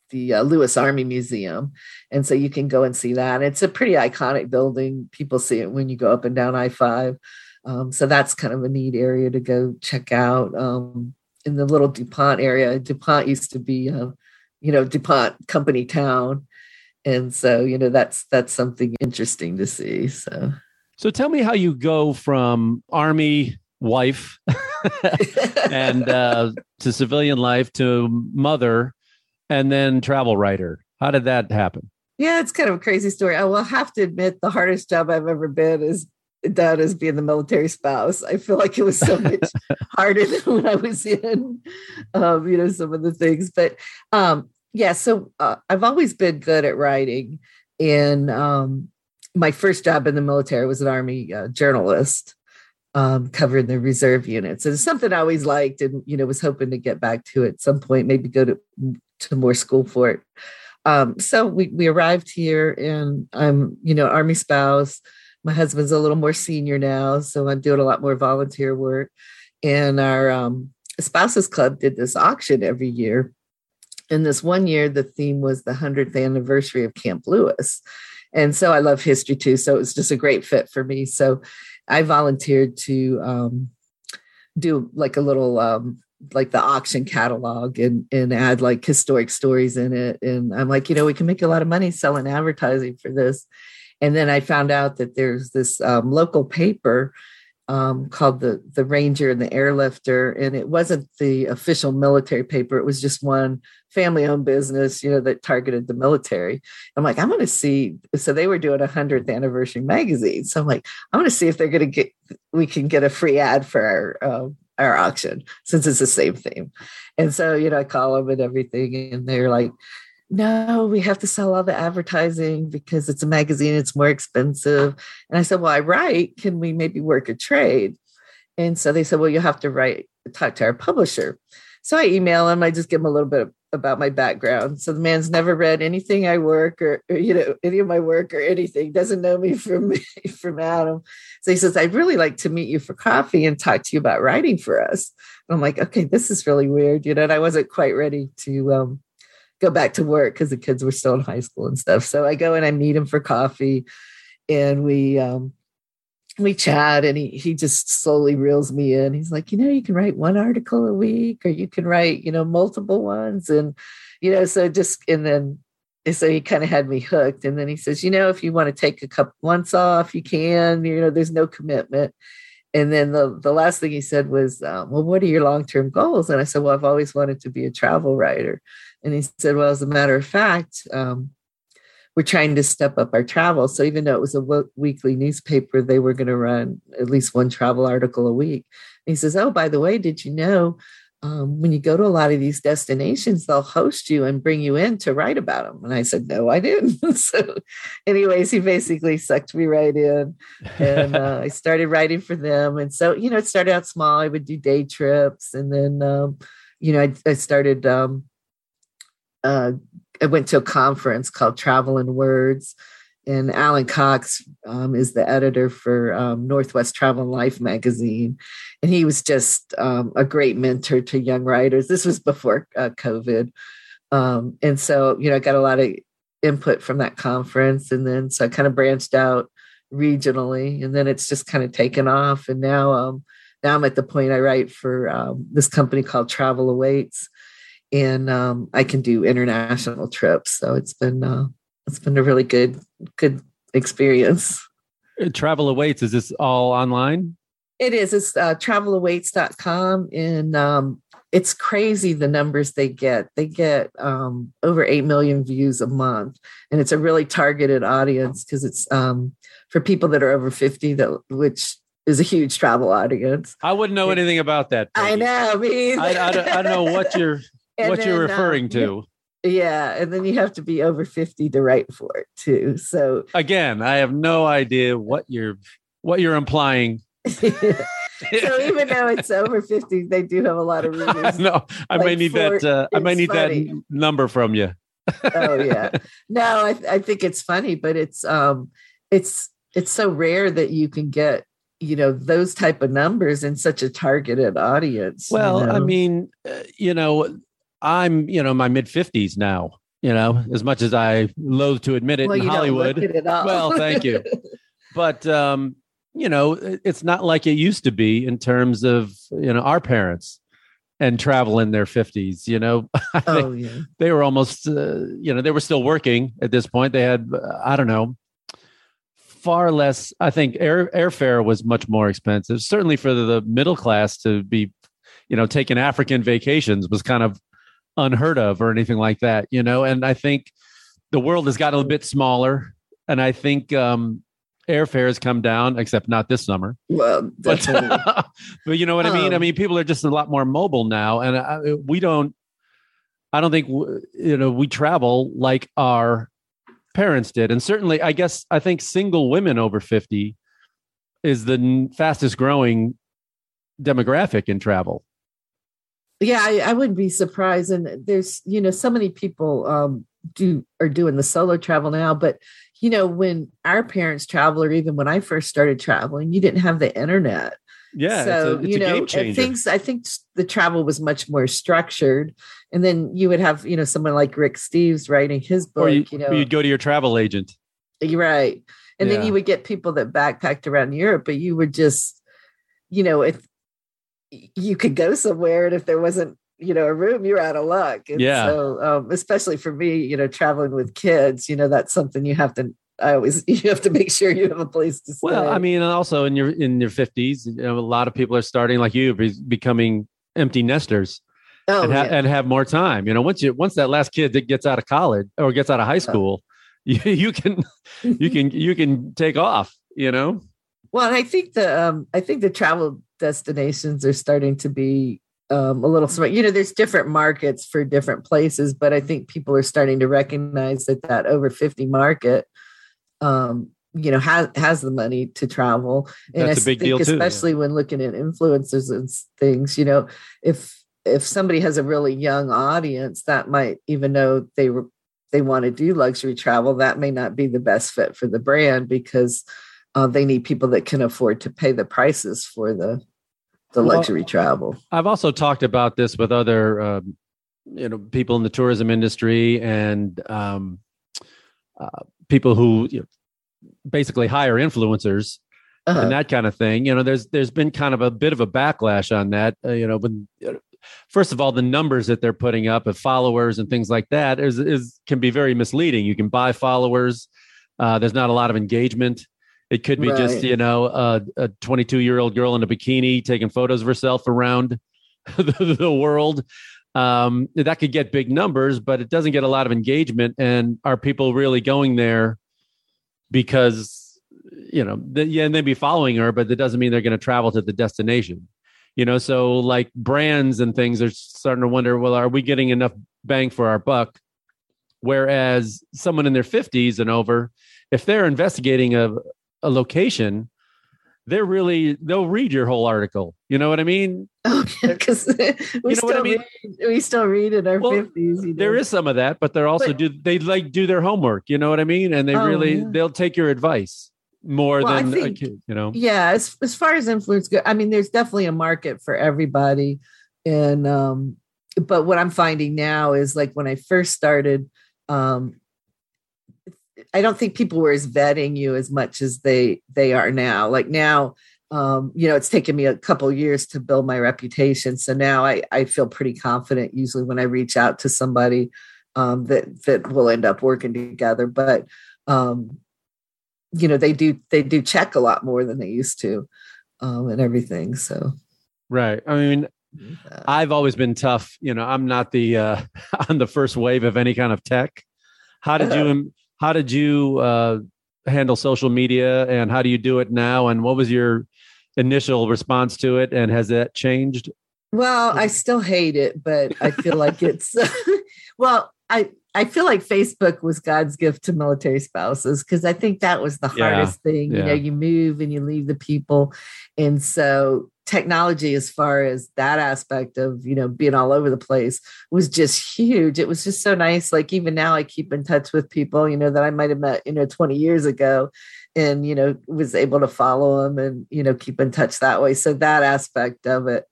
the uh, Lewis Army Museum, and so you can go and see that. It's a pretty iconic building. People see it when you go up and down I five, um, so that's kind of a neat area to go check out. Um, in the little Dupont area, Dupont used to be, uh, you know, Dupont Company Town and so you know that's that's something interesting to see so. So tell me how you go from army wife and uh, to civilian life to mother and then travel writer. How did that happen? Yeah it's kind of a crazy story. I will have to admit the hardest job i've ever been is done as being the military spouse. I feel like it was so much harder than when i was in um, you know some of the things. But um, yeah, so uh, I've always been good at writing. And um, my first job in the military was an Army uh, journalist um, covering the reserve units. And it's something I always liked and, you know, was hoping to get back to at some point, maybe go to, to more school for it. Um, so we, we arrived here and I'm, you know, Army spouse. My husband's a little more senior now, so I'm doing a lot more volunteer work. And our um, spouses club did this auction every year and this one year, the theme was the 100th anniversary of Camp Lewis. And so I love history too. So it was just a great fit for me. So I volunteered to um, do like a little, um, like the auction catalog and, and add like historic stories in it. And I'm like, you know, we can make a lot of money selling advertising for this. And then I found out that there's this um, local paper um, called the the Ranger and the Airlifter, and it wasn't the official military paper. It was just one family owned business, you know, that targeted the military. I'm like, I'm going to see. So they were doing a hundredth anniversary magazine. So I'm like, I'm going to see if they're going to get we can get a free ad for our uh, our auction since it's the same theme. And so you know, I call them and everything, and they're like, no, we have to sell all the advertising because it's a magazine, it's more expensive. And I said, well, I write. Can we maybe work a trade? And so they said, well, you'll have to write, talk to our publisher. So I email him. I just give him a little bit about my background. So the man's never read anything I work or, or, you know any of my work or anything. Doesn't know me from from Adam. So he says, "I'd really like to meet you for coffee and talk to you about writing for us." And I'm like, "Okay, this is really weird," you know. And I wasn't quite ready to um, go back to work because the kids were still in high school and stuff. So I go and I meet him for coffee, and we um, we chat, and he he just slowly reels me in. He's like, you know, you can write one article a week, or you can write, you know, multiple ones, and you know, so just and then so he kind of had me hooked. And then he says, you know, if you want to take a couple months off, you can. You know, there's no commitment. And then the the last thing he said was, um, well, what are your long term goals? And I said, well, I've always wanted to be a travel writer. And he said, Well, as a matter of fact, um, we're trying to step up our travel. So even though it was a w- weekly newspaper, they were going to run at least one travel article a week. And he says, Oh, by the way, did you know um, when you go to a lot of these destinations, they'll host you and bring you in to write about them. And I said, no, I didn't. so, anyways, he basically sucked me right in. And uh, I started writing for them. And so, you know, it started out small. I would do day trips. And then, um, you know, I, I started, um, uh, I went to a conference called Travel in Words and Allen Cox um, is the editor for um, Northwest Travel and Life magazine, and he was just um, a great mentor to young writers. This was before uh, COVID, um, and so you know I got a lot of input from that conference, and then so I kind of branched out regionally, and then it's just kind of taken off, and now um, now I'm at the point I write for um, this company called Travel Awaits, and I can do international trips. So it's been uh, it's been a really good good experience. Uh, Travel awaits. Is this all online? It is. It's uh, travelawaits.com. And um, it's crazy the numbers they get. They get um, over 8 million views a month. And it's a really targeted audience because it's um, for people that are over 50, that which is a huge travel audience. I wouldn't know anything about that. Peggy. I know. Me I, I, don't, I, don't, know what you're what then, you're referring um, to. Yeah, and then you have to be over 50 to write for it too. So again, I have no idea what you're what you're implying. so even though it's over 50, they do have a lot of readers. no, I like may need that uh, I may need funny. that number from you. oh yeah. No, I, I think it's funny, but it's um it's it's so rare that you can get you know those type of numbers in such a targeted audience well you know? i mean uh, you know I'm, you know, my mid 50s now, you know, as much as I loathe to admit it well, in Hollywood. It well, thank you. but, um, you know, it's not like it used to be in terms of, you know, our parents and travel in their 50s, you know. oh, yeah. They were almost, uh, you know, they were still working at this point. They had, I don't know, far less. I think air airfare was much more expensive. Certainly for the middle class to be, you know, taking African vacations was kind of unheard of or anything like that, you know. And I think the world has gotten a bit smaller, and I think um, airfare has come down, except not this summer. Well, but, but you know what um, I mean. I um, mean, people are just a lot more mobile now, and I, we don't. I don't think you know we travel like our parents did, and certainly, I guess I think single women over fifty is the fastest growing demographic in travel yeah I, I, wouldn't be surprised. And there's you know so many people um do are doing the solo travel now but you know when our parents travel or even when i first started traveling you didn't have the internet. Yeah so it's a, it's you know things i think the travel was much more structured. And then you would have you know someone like rick steves writing his book you, you know. you'd go to your travel agent. You're right. And yeah. then you would get people that backpacked around europe but you would just you know if you could go somewhere and if there wasn't you know a room you're out of luck. And yeah. so um, especially for me you know traveling with kids you know that's something you have to i always you have to make sure you have a place to stay. Well i mean also in your in your 50s you know a lot of people are starting like you becoming empty nesters oh, and, ha- yeah. and have more time. You know once you once that last kid that gets out of college or gets out of high school you, you can you can you can take off you know? Well i think the um i think the travel destinations are starting to be um, a little smart. You know, there's different markets for different places, but I think people are starting to recognize that that over 50 market, um, you know, has has the money to travel. And That's I a big think, deal especially too, when looking at influencers and things. You know, if if somebody has a really young audience that might even though they were they want to do luxury travel, that may not be the best fit for the brand because uh, they need people that can afford to pay the prices for the the luxury well, travel. I've also talked about this with other um, you know people in the tourism industry and um, uh, people who you know, basically hire influencers uh-huh. and that kind of thing. You know, there's there's been kind of a bit of a backlash on that. Uh, you know, when first of all, the numbers that they're putting up of followers and things like that is is can be very misleading. You can buy followers. Uh, there's not a lot of engagement. It could be right. just, you know, a 22 year old girl in a bikini taking photos of herself around the, the world. Um, that could get big numbers, but it doesn't get a lot of engagement. And are people really going there because, you know, the, yeah, and they'd be following her, but that doesn't mean they're going to travel to the destination. You know, so like brands and things are starting to wonder, well, are we getting enough bang for our buck? Whereas someone in their 50s and over, if they're investigating a, a location, they're really they'll read your whole article. You know what I mean? Oh, because we You know still I mean? read, we still read in our Well, fifties. you know. There is some of that, but they're also But- do they like do their homework. You know what I mean? And they Oh, really yeah. they'll take your advice more Well, than a think- kid, you know. yeah as, as far as influence go i mean there's definitely a market for everybody and um but what i'm finding now is like when i first started um i don't think people were as vetting you as much as they they are now like now um you know it's taken me a couple years to build my reputation so now i i feel pretty confident usually when i reach out to somebody um that that will end up working together but um you know they do they do check a lot more than they used to um and everything so Right. I mean, uh, I've always been tough. You know, I'm not the uh on the first wave of any kind of tech. How did you how did you uh handle social media and how do you do it now? And what was your initial response to it? And has that changed? well i still hate it but i feel like it's well i i feel like facebook was god's gift to military spouses because i think that was the Yeah, hardest thing. You know you move and you leave the people. And so technology as far as that aspect of you know being all over the place was just huge. It was just so nice. Like even now i keep in touch with people you know that i might have met you know 20 years ago and you know was able to follow them and you know keep in touch that way. So that aspect of it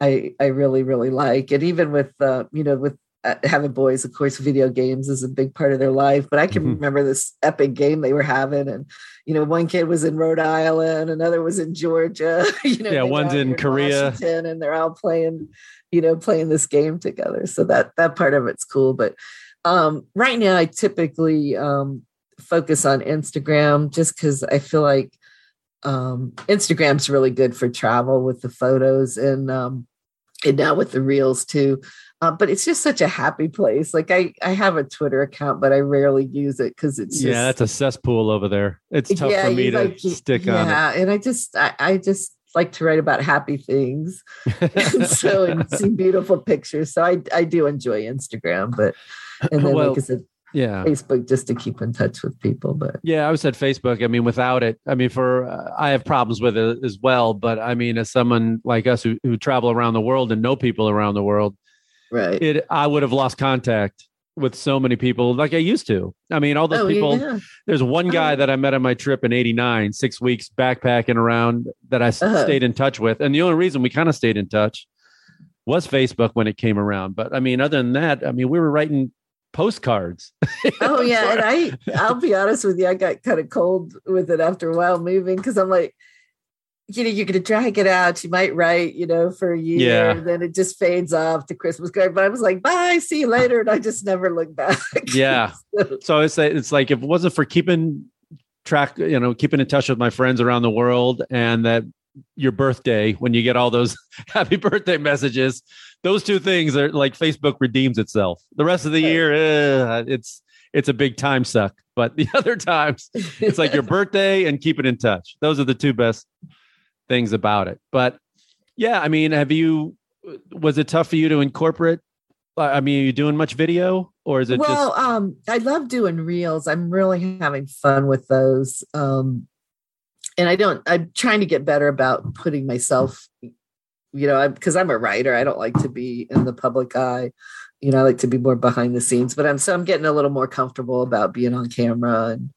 i i really really like. And even with uh you know with having boys of course video games is a big part of their life but i can Mhm. remember this epic game they were having and you know one kid was in rhode island another was in georgia you know Yeah, one's in Korea. Washington, and they're all playing you know playing this game together so that that part of it's cool but um right now i typically um focus on instagram just because i feel like um instagram's really good for travel with the photos and um and now with the reels too. Uh, but it's just such a happy place. Like i i have a twitter account but i rarely use it because it's just yeah, that's a cesspool over there. It's tough for me to like- stick on yeah and i just I, I just like to write about happy things. And so and see beautiful pictures. So i i do enjoy instagram but and then Well, like i said Yeah. facebook just to keep in touch with people but Yeah, I was at Facebook. I mean, without it, I mean, for uh, I have problems with it as well. But I mean, as someone like us who, who travel around the world and know people around the world, right it I would have lost contact with so many people like I used to. I mean, all those oh people. yeah There's one guy Oh. that I met on my trip in '89, six weeks backpacking around that I Uh-huh. stayed in touch with, and the only reason we kind of stayed in touch was Facebook when it came around. But I mean, other than that, I mean, we were writing postcards. oh yeah and i i'll be honest with you i got kind of cold with it after a while moving because i'm like you know you're gonna drag it out you might write you know for a year Yeah. and then it just fades off to christmas card but i was like bye see you later and i just never looked back Yeah. So- so it's like, it's like if it wasn't for keeping track, you know, keeping in touch with my friends around the world, and that your birthday when you get all those happy birthday messages, those two things are like Facebook redeems itself. The rest of the year, eh, it's it's a big time suck. But the other times, it's like your birthday and keep it in touch. Those are the two best things about it. But yeah, I mean, have you? Was it tough for you to incorporate? I mean, are you doing much video, or is it well, just? um, I love doing reels. I'm really having fun with those. Um, and I don't. I'm trying to get better about putting myself. You know, because I'm a writer. I don't like to be in the public eye. You know, I like to be more behind the scenes. But I'm so I'm getting a little more comfortable about being on camera and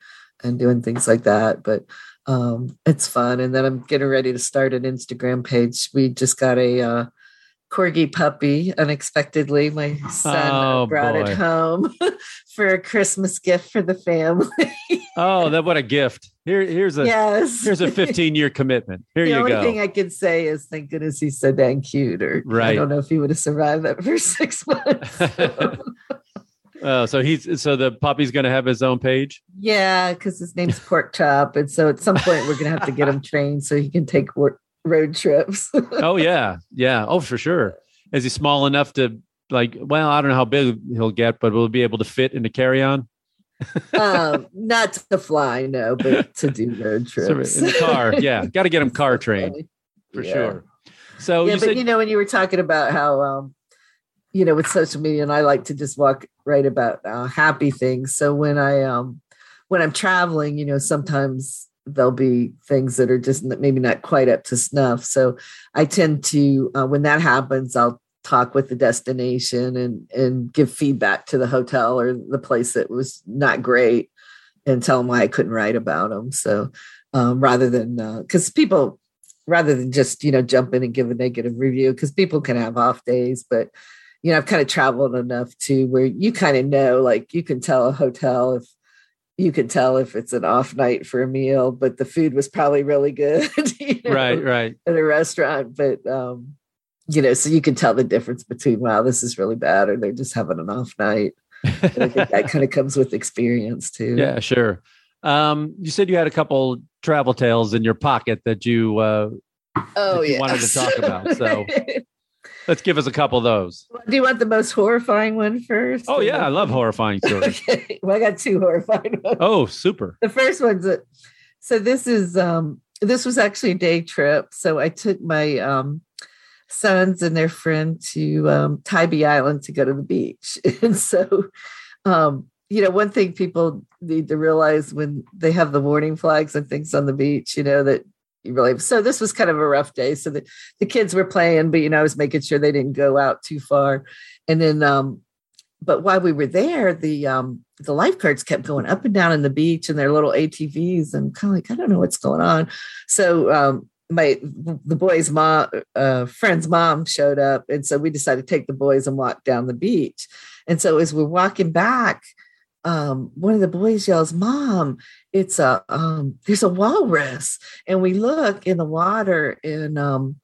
and doing things like that. But um, it's fun. And then I'm getting ready to start an Instagram page. We just got a uh, corgi puppy unexpectedly. My son Oh, brought boy. it home for a Christmas gift for the family. Oh, that what a gift! Here, here's a yes. here's a 15 year commitment. Here the you only go. thing I could say is thank goodness he's so dang cute. Or I don't know if he would have survived that for six months. oh, so he's so the puppy's going to have his own page. yeah, because his name's Pork Chop, and so at some point we're gonna have to get him trained so he can take wor- road trips. Oh yeah, yeah. Oh, for sure. Is he small enough to like? Well, I don't know how big he'll get, but will be able to fit in the carry on? um, not to fly, no, but to do road trips in the car. Yeah, got to get him car trained for Yeah. sure. So yeah, you but said you know, when you were talking about how, um, you know, with social media, and I like to just walk right about uh, happy things. So when I, um, when I'm traveling, you know, sometimes there'll be things that are just maybe not quite up to snuff. So I tend to, uh, when that happens, I'll talk with the destination and and give feedback to the hotel or the place that was not great, and tell them why I couldn't write about them. So um, rather than because people rather than just you know jump in and give a negative review because people can have off days but you know i've kind of traveled enough to where you kind of know like you can tell a hotel if you can tell if it's an off night for a meal but the food was probably really good you know, right, right. at a restaurant but um you know so you can tell the difference between wow this is really bad or they're just having an off night and i think that kind of comes with experience too Yeah, sure. Um, you said you had a couple travel tales in your pocket that you uh, oh that you yeah wanted to talk about, so- let's give us a couple of those. do you want the most horrifying one first Oh yeah, I love horrifying stories. okay well i got two horrifying ones Oh, super. the first one's a, so this is um this was actually a day trip so i took my um sons and their friend to um tybee island to go to the beach and so um you know one thing people need to realize when they have the warning flags and things on the beach you know that really so this was kind of a rough day. So the, the kids were playing but you know i was making sure they didn't go out too far. And then um but while we were there the um the lifeguards kept going up and down in the beach in their little atvs and kind of like i don't know what's going on. So um my the boys mom uh friend's mom showed up and so we decided to take the boys and walk down the beach. And so as we're walking back um one of the boys yells mom it's a um there's a walrus and we look in the water and um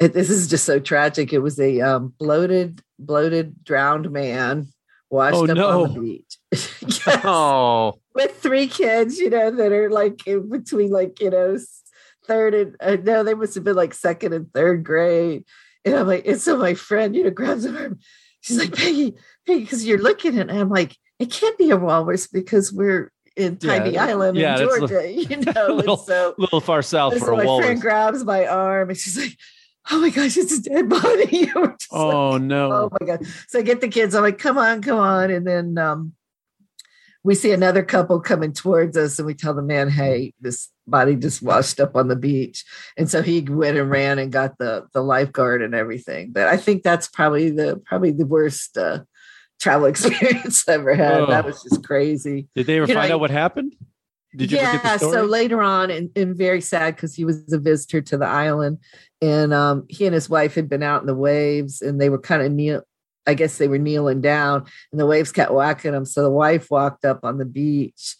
it, this is just so tragic it was a um bloated bloated drowned man washed Oh, up no. on the beach Yes Oh, with three kids, you know, that are like in between like, you know, third and uh, no, they must have been like second and third grade. And I'm like, and so my friend, you know, grabs her arm. She's like, Peggy, Peggy, because you're looking. And I'm like, it can't be a walrus because we're in Yeah, Island yeah, in Georgia, you know. and little- so, a little far south for so a my walrus. friend grabs my arm and she's like, Oh my gosh, it's a dead body. We're like, Oh no. oh my god so i get the kids i'm like come on come on and then um we see another couple coming towards us and we tell the man hey this body just washed up on the beach and so he went and ran and got the the lifeguard and everything but i think that's probably the probably the worst uh travel experience i ever had that Oh. was just crazy Did they ever you know, find I- out what happened? Did you yeah so later on and, and very sad because he was a visitor to the island and um he and his wife had been out in the waves and they were kind of kneel i guess they were kneeling down and the waves kept whacking them so the wife walked up on the beach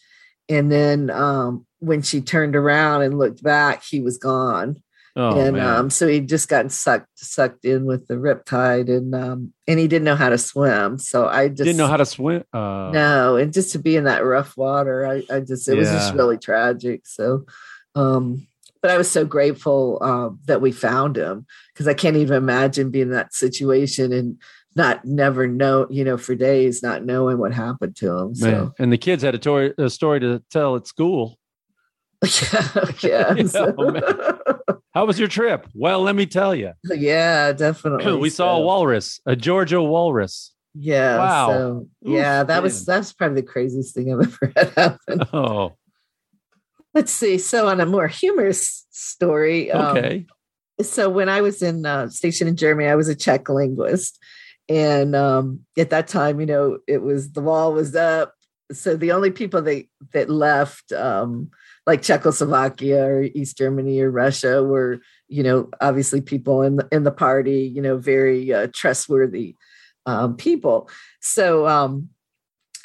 and then um when she turned around and looked back he was gone oh and um so he'd just gotten sucked sucked in with the riptide and um and he didn't know how to swim so i just Didn't know how to swim. Uh, no and just to be in that rough water i, I just it was just really tragic so um but i was so grateful um that we found him because i can't even imagine being in that situation and not never know you know for days not knowing what happened to him Man. so And the kids had a, tor- a story to tell at school. yeah yeah Yeah. How was your trip? Well, let me tell you. yeah definitely we saw a walrus, a Georgia walrus. yeah Wow. so Oof, yeah that was man. that's probably the craziest thing i've ever had happen Oh, let's see so on a more humorous story um, okay. so when I was in uh, stationed in Germany, I was a Czech linguist, and um, at that time, you know, it was the wall was up. So the only people that that left, um, like Czechoslovakia or East Germany or Russia, were you know obviously people in the, in the party, you know, very uh, trustworthy um, people. So um,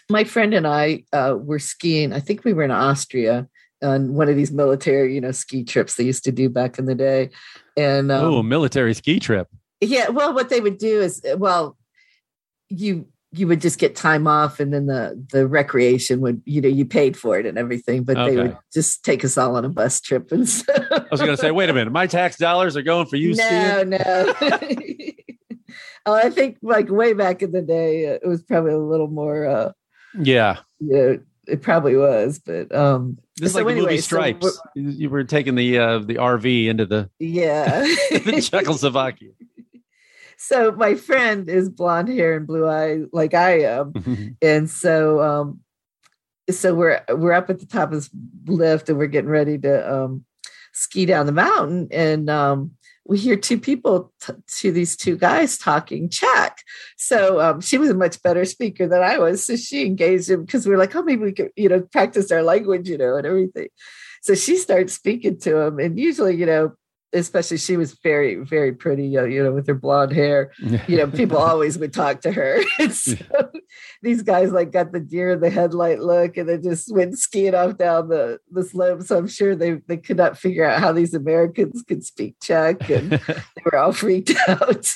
my friend and I uh, were skiing. I think we were in Austria on one of these military, you know, ski trips they used to do back in the day. And um, oh, military ski trip. yeah, well, what they would do is, well, you you would just get time off, and then the the recreation would, you know, you paid for it and everything, but they would just take us all on a bus trip and stuff. I was going to say, wait a minute, my tax dollars are going for you no, no. oh, I think like way back in the day, it was probably a little more, uh, Yeah, you know, it probably was, but um, This is so like the anyway, movie so Stripes. we're- you were taking the uh, the RV into the, yeah. the Czechoslovakia. So my friend is blonde hair and blue eye like I am, and so um, so we're we're up at the top of this lift and we're getting ready to um ski down the mountain and um we hear two people t- to these two guys talking Czech. So um, she was a much better speaker than I was. So she engaged him because we were like, oh, maybe we could, you know, practice our language, you know, and everything. So she starts speaking to him. And usually, you know, especially she was very, very pretty, you know, with her blonde hair. You know, people always would talk to her. So these guys like got the deer in the headlight look and they just went skiing off down the, the slope. So I'm sure they, they could not figure out how these Americans could speak Czech and they were all freaked out.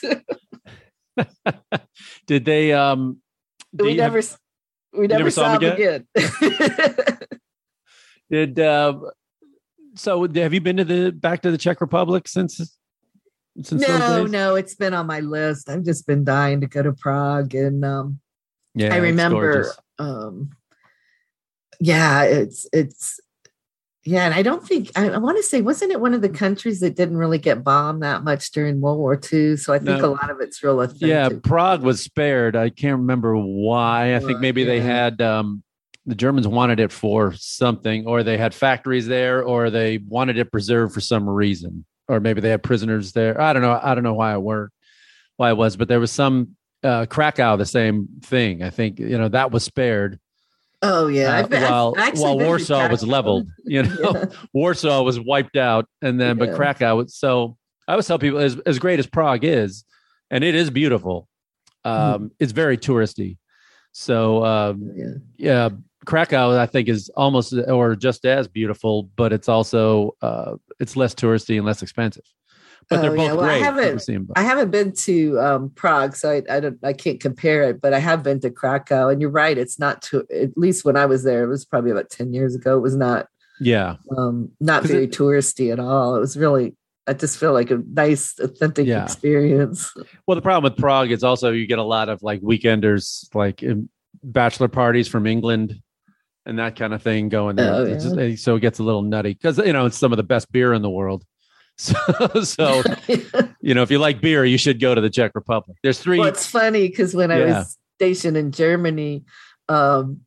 Did they? Um, we never, have- we never, never saw, them again. did uh, so? Have you been to the back to the Czech Republic since? Since no, no, it's been on my list. I've just been dying to go to Prague and um Yeah, I remember um yeah, it's it's yeah, and I don't think I, I want to say wasn't it one of the countries that didn't really get bombed that much during World War II? So I think No. a lot of it's real authentic. Yeah, Prague was spared. I can't remember why. I think maybe they had um, the Germans wanted it for something, or they had factories there, or they wanted it preserved for some reason, or maybe they had prisoners there. I don't know. I don't know why it worked, why it was, but there was some uh, Krakow, the same thing. I think you know that was spared Oh yeah, uh, been- while while Warsaw was leveled. You know, Yeah. Warsaw was wiped out, and then but Krakow. was- So I always tell people, as as great as Prague is, and it is beautiful, um, Mm-hmm. it's very touristy. So um, Yeah. yeah, Krakow I think is almost or just as beautiful, but it's also uh, it's less touristy and less expensive. But they're Oh, both yeah. Well, I great. haven't- You can see 'em both. I haven't been to um, Prague, so I, I don't I can't compare it, but I have been to Krakow, and you're right, it's not to at least when I was there, it was probably about ten years ago. It was not yeah, um, not very it- touristy at all. It was really I just feel like a nice, authentic Yeah. experience. Well, the problem with Prague is also you get a lot of like weekenders, like bachelor parties from England and that kind of thing going there. Oh, yeah. just- so it gets a little nutty because you know it's some of the best beer in the world. So, so you know, if you like beer, you should go to the Czech Republic. There's three. well, it's funny because when I was stationed in Germany, um,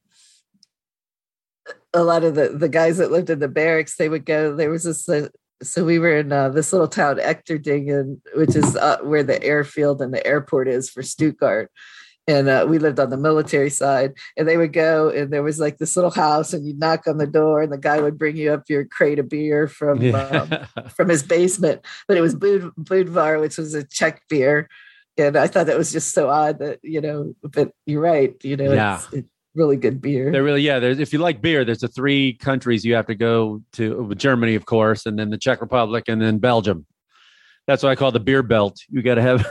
a lot of the, the guys that lived in the barracks, they would go, there was this, uh, so we were in uh, this little town, Echterdingen, which is uh, where the airfield and the airport is for Stuttgart. And uh, we lived on the military side, and they would go, and there was like this little house, and you'd knock on the door, and the guy would bring you up your crate of beer from um, from his basement, but it was Bud, Budvar, which was a Czech beer. And I thought that was just so odd that, you know, but you're right, you know, Yeah. it's, it's really good beer. They're really yeah. There's if you like beer, there's the three countries you have to go to. Germany, of course, and then the Czech Republic, and then Belgium. That's what I call the beer belt. You got to have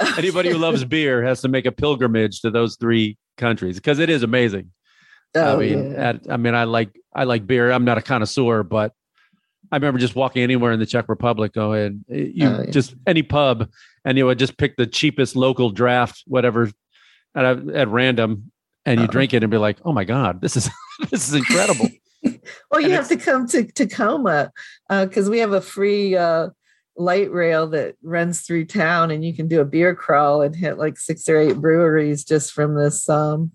anybody who loves beer has to make a pilgrimage to those three countries because it is amazing. I Oh, mean, yeah. at, I mean, I like I like beer. I'm not a connoisseur, but I remember just walking anywhere in the Czech Republic, going you Oh, yeah. just any pub, and you would just pick the cheapest local draft, whatever, at, at random, and you Uh-uh. drink it and be like, oh my god, this is this is incredible. well, you and have to come to Tacoma because we have a free uh, light rail that runs through town, and you can do a beer crawl and hit like six or eight breweries just from this um,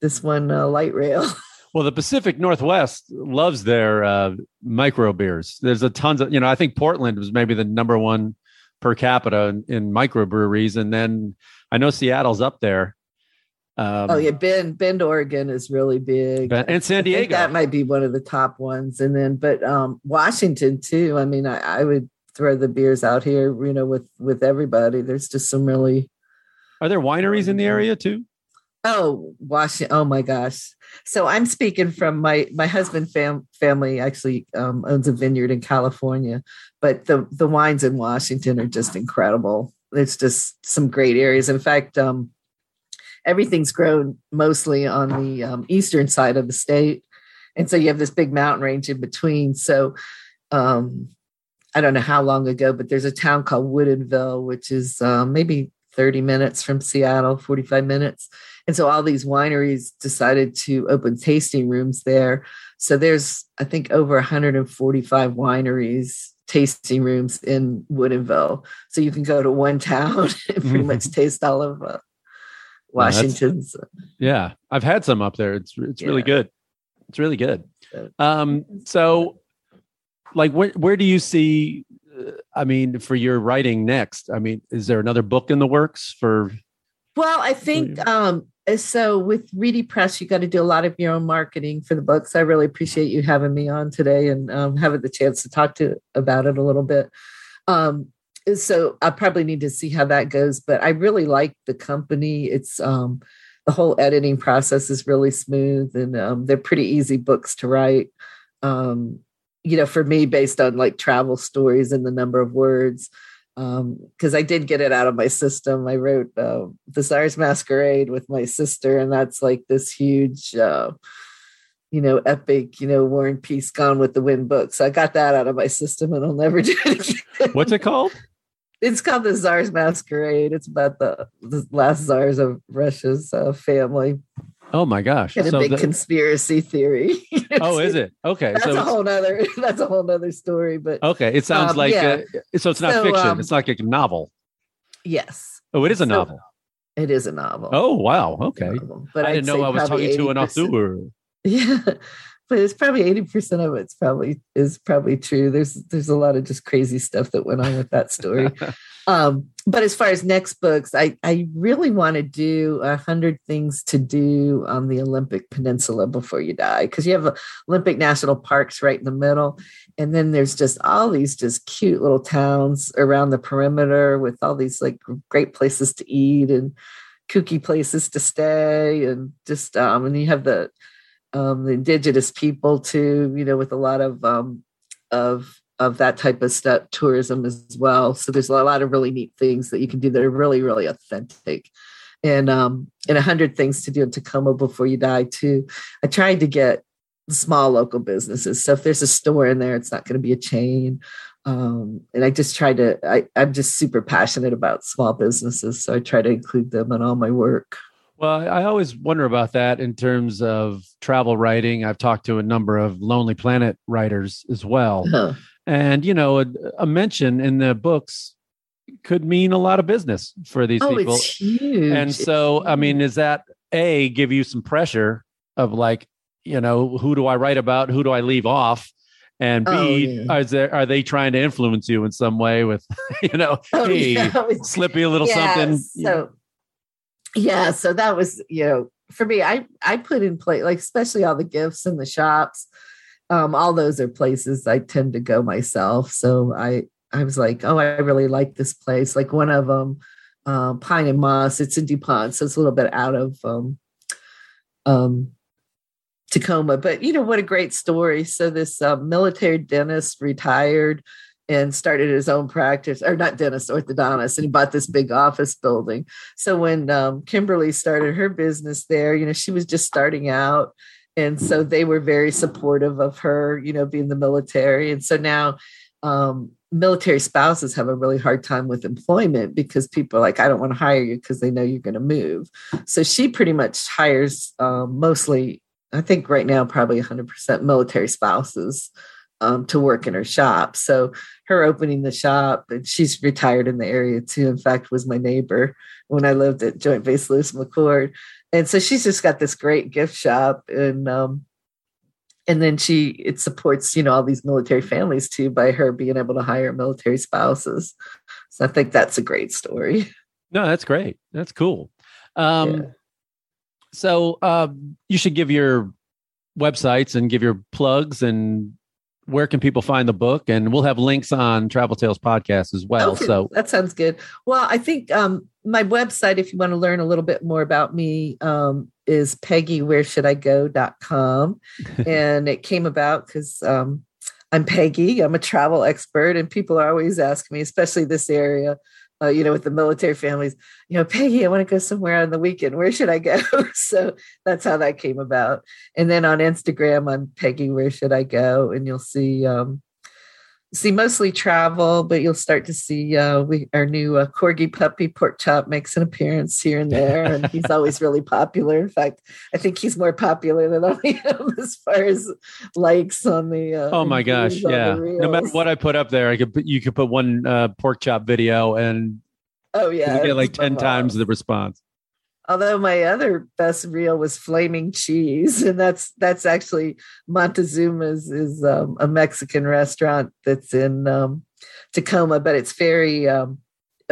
this one uh, light rail. well, the Pacific Northwest loves their uh, micro beers. There's a tons of you know. I think Portland was maybe the number one per capita in, in microbreweries, and then I know Seattle's up there. Um, oh yeah, Bend Bend, Oregon is really big. And San Diego. that might be one of the top ones. And then, but um, Washington too. I mean, I, I would throw the beers out here, you know, with with everybody. There's just some really Are there wineries in the area too? oh Washington. Oh my gosh. So I'm speaking from my my husband fam- family actually um, owns a vineyard in California, but the the wines in Washington are just incredible. It's just some great areas. In fact, um, everything's grown mostly on the um, eastern side of the state, and so you have this big mountain range in between. So um, I don't know how long ago, but there's a town called Woodinville, which is um, maybe 30 minutes from Seattle, 45 minutes. and so all these wineries decided to open tasting rooms there. So there's I think over 145 wineries tasting rooms in Woodinville. So you can go to one town and pretty much taste all of uh, Washington's. Yeah, I've had some up there. It's it's really good. It's really good. Um, so, like, where where do you see? uh, I mean, for your writing next, I mean, is there another book in the works for? Well, I think um, so. With Reedy Press, you got to do a lot of your own marketing for the books. I really appreciate you having me on today and um, having the chance to talk to about it a little bit. Um, so I probably need to see how that goes, but I really like the company. It's um, the whole editing process is really smooth, and um, they're pretty easy books to write. Um, you know, for me, based on like travel stories and the number of words because I did get it out of my system. I wrote uh, The Czar's Masquerade with my sister, and that's like this huge, uh, you know, epic, you know, War and Peace Gone with the Wind book. So I got that out of my system, and I'll never do it again. What's it called? It's called The Czar's Masquerade. It's about the, the last czars of Russia's uh, family. Oh my gosh! Got a big the- conspiracy theory. oh, is it? Okay, That's so a whole nother. That's a whole nother story. But okay, it sounds Um, like yeah. uh, so. It's not So, fiction. um, it's like a novel. yes, Oh, it is a so- novel. it is a novel. Oh wow. Okay, but I I'd didn't know I was talking to an author. Yeah, but it's probably eighty percent of it's probably is probably true. There's there's a lot of just crazy stuff that went on with that story. Um, but as far as next books, I I really want to do a hundred things to do on the Olympic Peninsula before you die because you have Olympic National Parks right in the middle, and then there's just all these just cute little towns around the perimeter with all these like great places to eat and kooky places to stay and just um and you have the um the indigenous people too you know with a lot of um of of that type of stuff tourism as well so there's a lot of really neat things that you can do that are really really authentic and um and a hundred things to do in tacoma before you die too i tried to get small local businesses so if there's a store in there it's not going to be a chain um, and I just try to. I, I'm just super passionate about small businesses, so I try to include them in all my work. Well, I always wonder about that in terms of travel writing. I've talked to a number of Lonely Planet writers as well. Huh. And, you know, a, a mention in the books could mean a lot of business for these Oh, people. it's huge. And so, I mean, is that A, give you some pressure of like, you know, who do I write about? Who do I leave off? And B, Oh, yeah. are, there, are they trying to influence you in some way with, you know, Oh, hey, yeah, was- slippy a little yeah, something? So, yeah, so that was you know for me. I I put in place like especially all the gifts in the shops. Um, all those are places I tend to go myself. So I I was like, oh, I really like this place. Like one of them, um, Pine and Moss. It's in Dupont, so it's a little bit out of um, um, Tacoma. But you know what a great story. So this uh, military dentist retired and started his own practice, or not dentist, orthodontist, and he bought this big office building. So when um, Kimberly started her business there, you know, she was just starting out. And so they were very supportive of her, you know, being the military. And so now um, military spouses have a really hard time with employment because people are like, I don't want to hire you because they know you're going to move. So she pretty much hires um, mostly, I think right now, probably 100% military spouses um, to work in her shop. So her opening the shop, and she's retired in the area too. In fact, was my neighbor when I lived at Joint Base Lewis McChord. And so she's just got this great gift shop and um and then she it supports, you know, all these military families too by her being able to hire military spouses. So I think that's a great story. No, that's great. That's cool. Um, Yeah. So um, you should give your websites and give your plugs and where can people find the book? And we'll have links on Travel Tales podcast as well. Okay, So that sounds good. Well, I think um, my website, if you want to learn a little bit more about me, um, is peggywhereshouldigo.com. and it came about because um, I'm Peggy. I'm a travel expert, and people are always asking me, especially this area, uh, you know, with the military families, you know, Peggy, I want to go somewhere on the weekend. Where should I go? so that's how that came about. And then on Instagram, I'm Peggy. Where should I go? And you'll see. Um, see mostly travel, but you'll start to see uh, we our new uh, corgi puppy pork chop makes an appearance here and there, and he's always really popular. In fact, I think he's more popular than I am as far as likes on the. Uh, Oh my gosh! views on the Yeah. No matter what I put up there, I could put, you could put one uh, pork chop video and Oh you yeah, get like ten times the response. Although my other best reel was flaming cheese, and that's that's actually Montezuma's is um, a Mexican restaurant that's in um, Tacoma, but it's very um,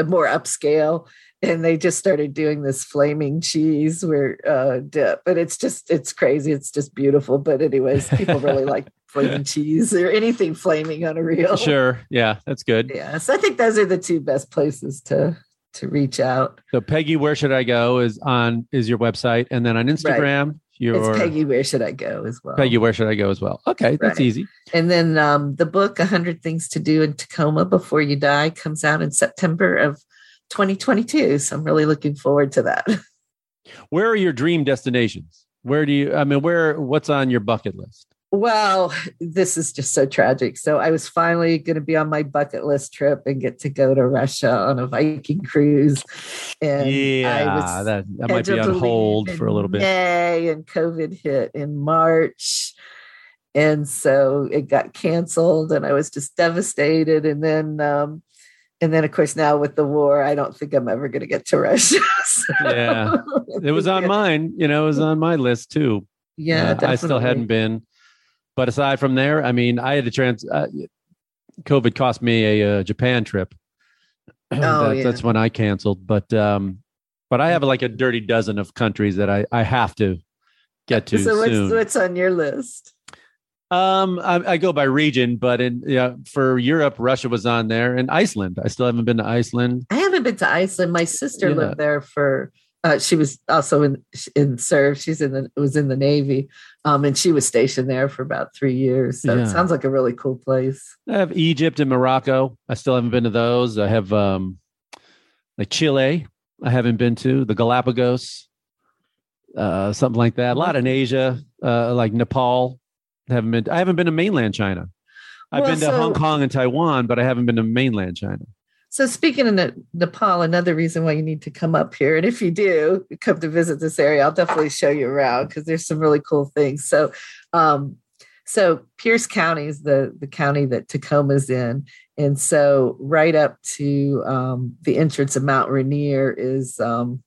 more upscale. And they just started doing this flaming cheese where uh, dip, but it's just it's crazy. It's just beautiful. But anyways, people really like flaming cheese or anything flaming on a reel. Sure. Yeah, that's good. Yeah. So I think those are the two best places to to reach out. So Peggy, where should I go? Is on is your website, and then on Instagram, your It's Peggy. Where should I go as well? Peggy, where should I go as well? Okay, that's easy. And then um, the book, 100 Things to Do in Tacoma Before You Die, comes out in September of 2022. So I'm really looking forward to that. Where are your dream destinations? Where do you? I mean, where? What's on your bucket list? Well, this is just so tragic. So I was finally going to be on my bucket list trip and get to go to Russia on a Viking cruise. And I yeah, was that that might be on hold for a little bit. May and COVID hit in March. And so it got canceled and I was just devastated. And then um, and then of course now with the war, I don't think I'm ever gonna get to Russia. So- Yeah. It was on mine. You know, it was on my list too. Yeah, Uh, I still hadn't been. But aside from there, I mean, I had to trans. Uh, COVID cost me a uh, Japan trip. Oh, That- yeah. That's when I canceled. But um, but I have like a dirty dozen of countries that I I have to get to So what's soon. what's on your list? Um, I, I go by region, but in yeah, for Europe, Russia was on there, and Iceland. I still haven't been to Iceland. I haven't been to Iceland. My sister Yeah. lived there for. Uh, she was also in in serve. She's in the was in the Navy, um, and she was stationed there for about three years. So Yeah. it sounds like a really cool place. I have Egypt and Morocco. I still haven't been to those. I have um, like Chile. I haven't been to the Galapagos, uh, something like that. A lot in Asia, uh, like Nepal. Haven't been. I haven't been to mainland China. I've Well, been to so- Hong Kong and Taiwan, but I haven't been to mainland China. So speaking of Nepal, another reason why you need to come up here, and if you do come to visit this area, I'll definitely show you around because there's some really cool things. So, um, so Pierce County is the the county that Tacoma's in, and so right up to um, the entrance of Mount Rainier is um,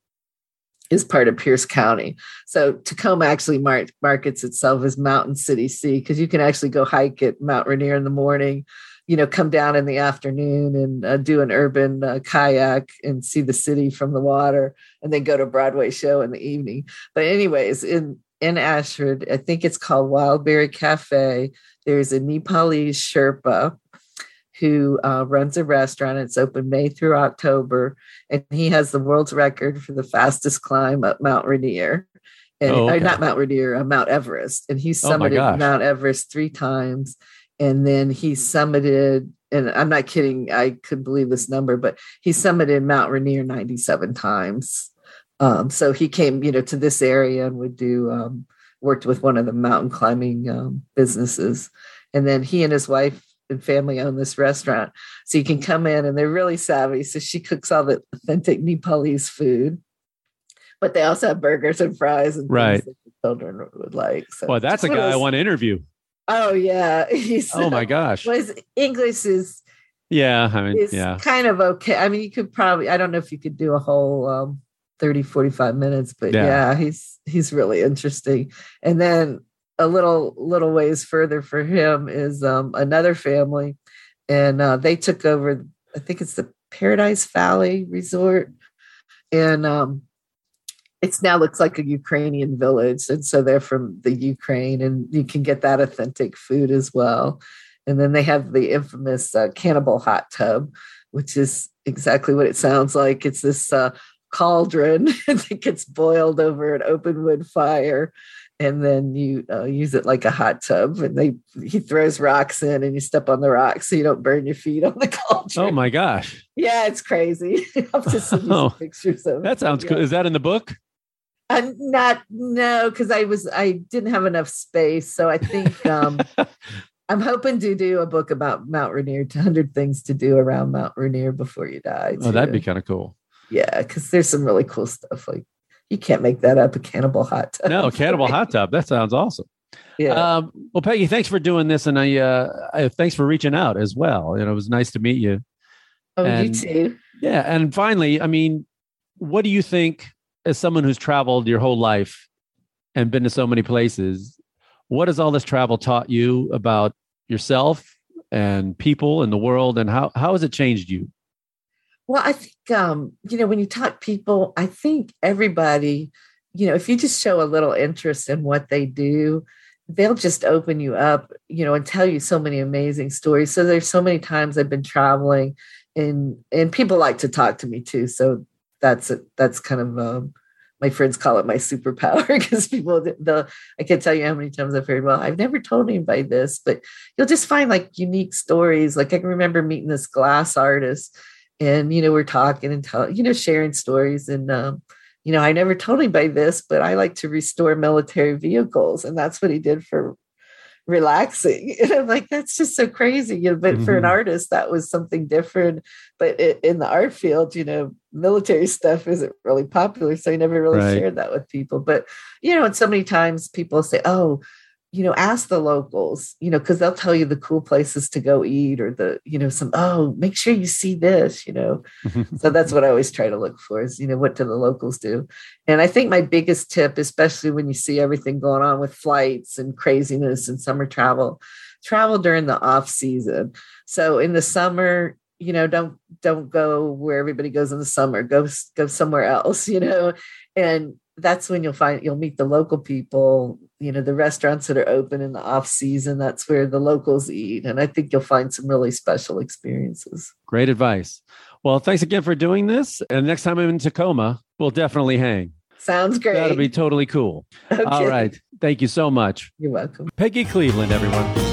is part of Pierce County. So Tacoma actually mar- markets itself as Mountain City C because you can actually go hike at Mount Rainier in the morning you know come down in the afternoon and uh, do an urban uh, kayak and see the city from the water and then go to a broadway show in the evening. But anyways in in ashford i think it's called wildberry cafe there's a nepalese sherpa who uh, runs a restaurant. It's open may through october and he has the world's record for the fastest climb up mount rainier. And Oh, okay. not mount rainier uh, mount everest. And he Oh, summited gosh. mount everest three times and then he summited and i'm not kidding i could believe this number but he summited mount rainier 97 times. Um, so he came you know to this area and would do um, worked with one of the mountain climbing um, businesses. And then he and his wife and family own this restaurant. So you can come in and they're really savvy. So she cooks all the authentic nepalese food. But they also have burgers and fries and things Right. that the children would like. So Well, that's a it's one of guy I want to interview. Oh yeah, he's Oh my gosh. English is Yeah, I mean, is yeah. kind of okay. I mean, you could probably I don't know if you could do a whole um 30 45 minutes, but Yeah. yeah, he's he's really interesting. And then a little little ways further for him is um another family and uh they took over I think it's the Paradise Village Resort and um it's now looks like a Ukrainian village. And so they're from the Ukraine, and you can get that authentic food as well. And then they have the infamous uh, cannibal hot tub, which is exactly what it sounds like. It's this uh, cauldron that gets boiled over an open wood fire. And then you uh, use it like a hot tub, and they he throws rocks in, and you step on the rocks so you don't burn your feet on the cauldron. Oh my gosh. Yeah, it's crazy. I'll just send you Oh, some pictures of. That sounds Yeah. cool. Is that in the book? I'm not no, because I was I didn't have enough space. So I think um I'm hoping to do a book about Mount Rainier, 100 things to do around Mount Rainier before you die. Oh, that'd be kind of cool. yeah, because there's some really cool stuff. Like you can't make that up. A cannibal hot tub. No, cannibal hot tub. That sounds awesome. Yeah. Um, well, Peggy, thanks for doing this, and I, uh, I thanks for reaching out as well. You know, it was nice to meet you. oh, you too. Yeah, and finally, I mean, what do you think, as someone who's traveled your whole life and been to so many places, what has all this travel taught you about yourself and people and the world, and how how has it changed you? Well, I think um, you know, when you talk people, I think everybody, you know, if you just show a little interest in what they do, they'll just open you up, you know, and tell you so many amazing stories. So there's so many times I've been traveling and and people like to talk to me too. So that's it. That's kind of um my friends call it my superpower because people the I can't tell you how many times I've heard, well, I've never told anybody this, but you'll just find like unique stories. Like I can remember meeting this glass artist and you know we're talking and tell you know sharing stories and um you know i never told anybody this but i like to restore military vehicles and that's what he did for relaxing and i'm like that's just so crazy you know but for an Mhm. artist that was something different but it, in the art field you know military stuff isn't really popular so i never really Right. shared that with people but you know and so many times people say oh you know ask the locals you know because they'll tell you the cool places to go eat or the you know some oh make sure you see this you know? So that's what i always try to look for is you know what do the locals do? And i think my biggest tip especially when you see everything going on with flights and craziness and summer travel travel during the off season. So in the summer you know don't don't go where everybody goes in the summer go go somewhere else you know? And that's when you'll find you'll meet the local people you know the restaurants that are open in the off season that's where the locals eat and i think you'll find some really special experiences Great advice. Well, thanks again for doing this. And next time I'm in Tacoma, we'll definitely hang. sounds great That'll be totally cool. Okay. All right. Thank you so much. you're welcome Peggy Cleveland, everyone.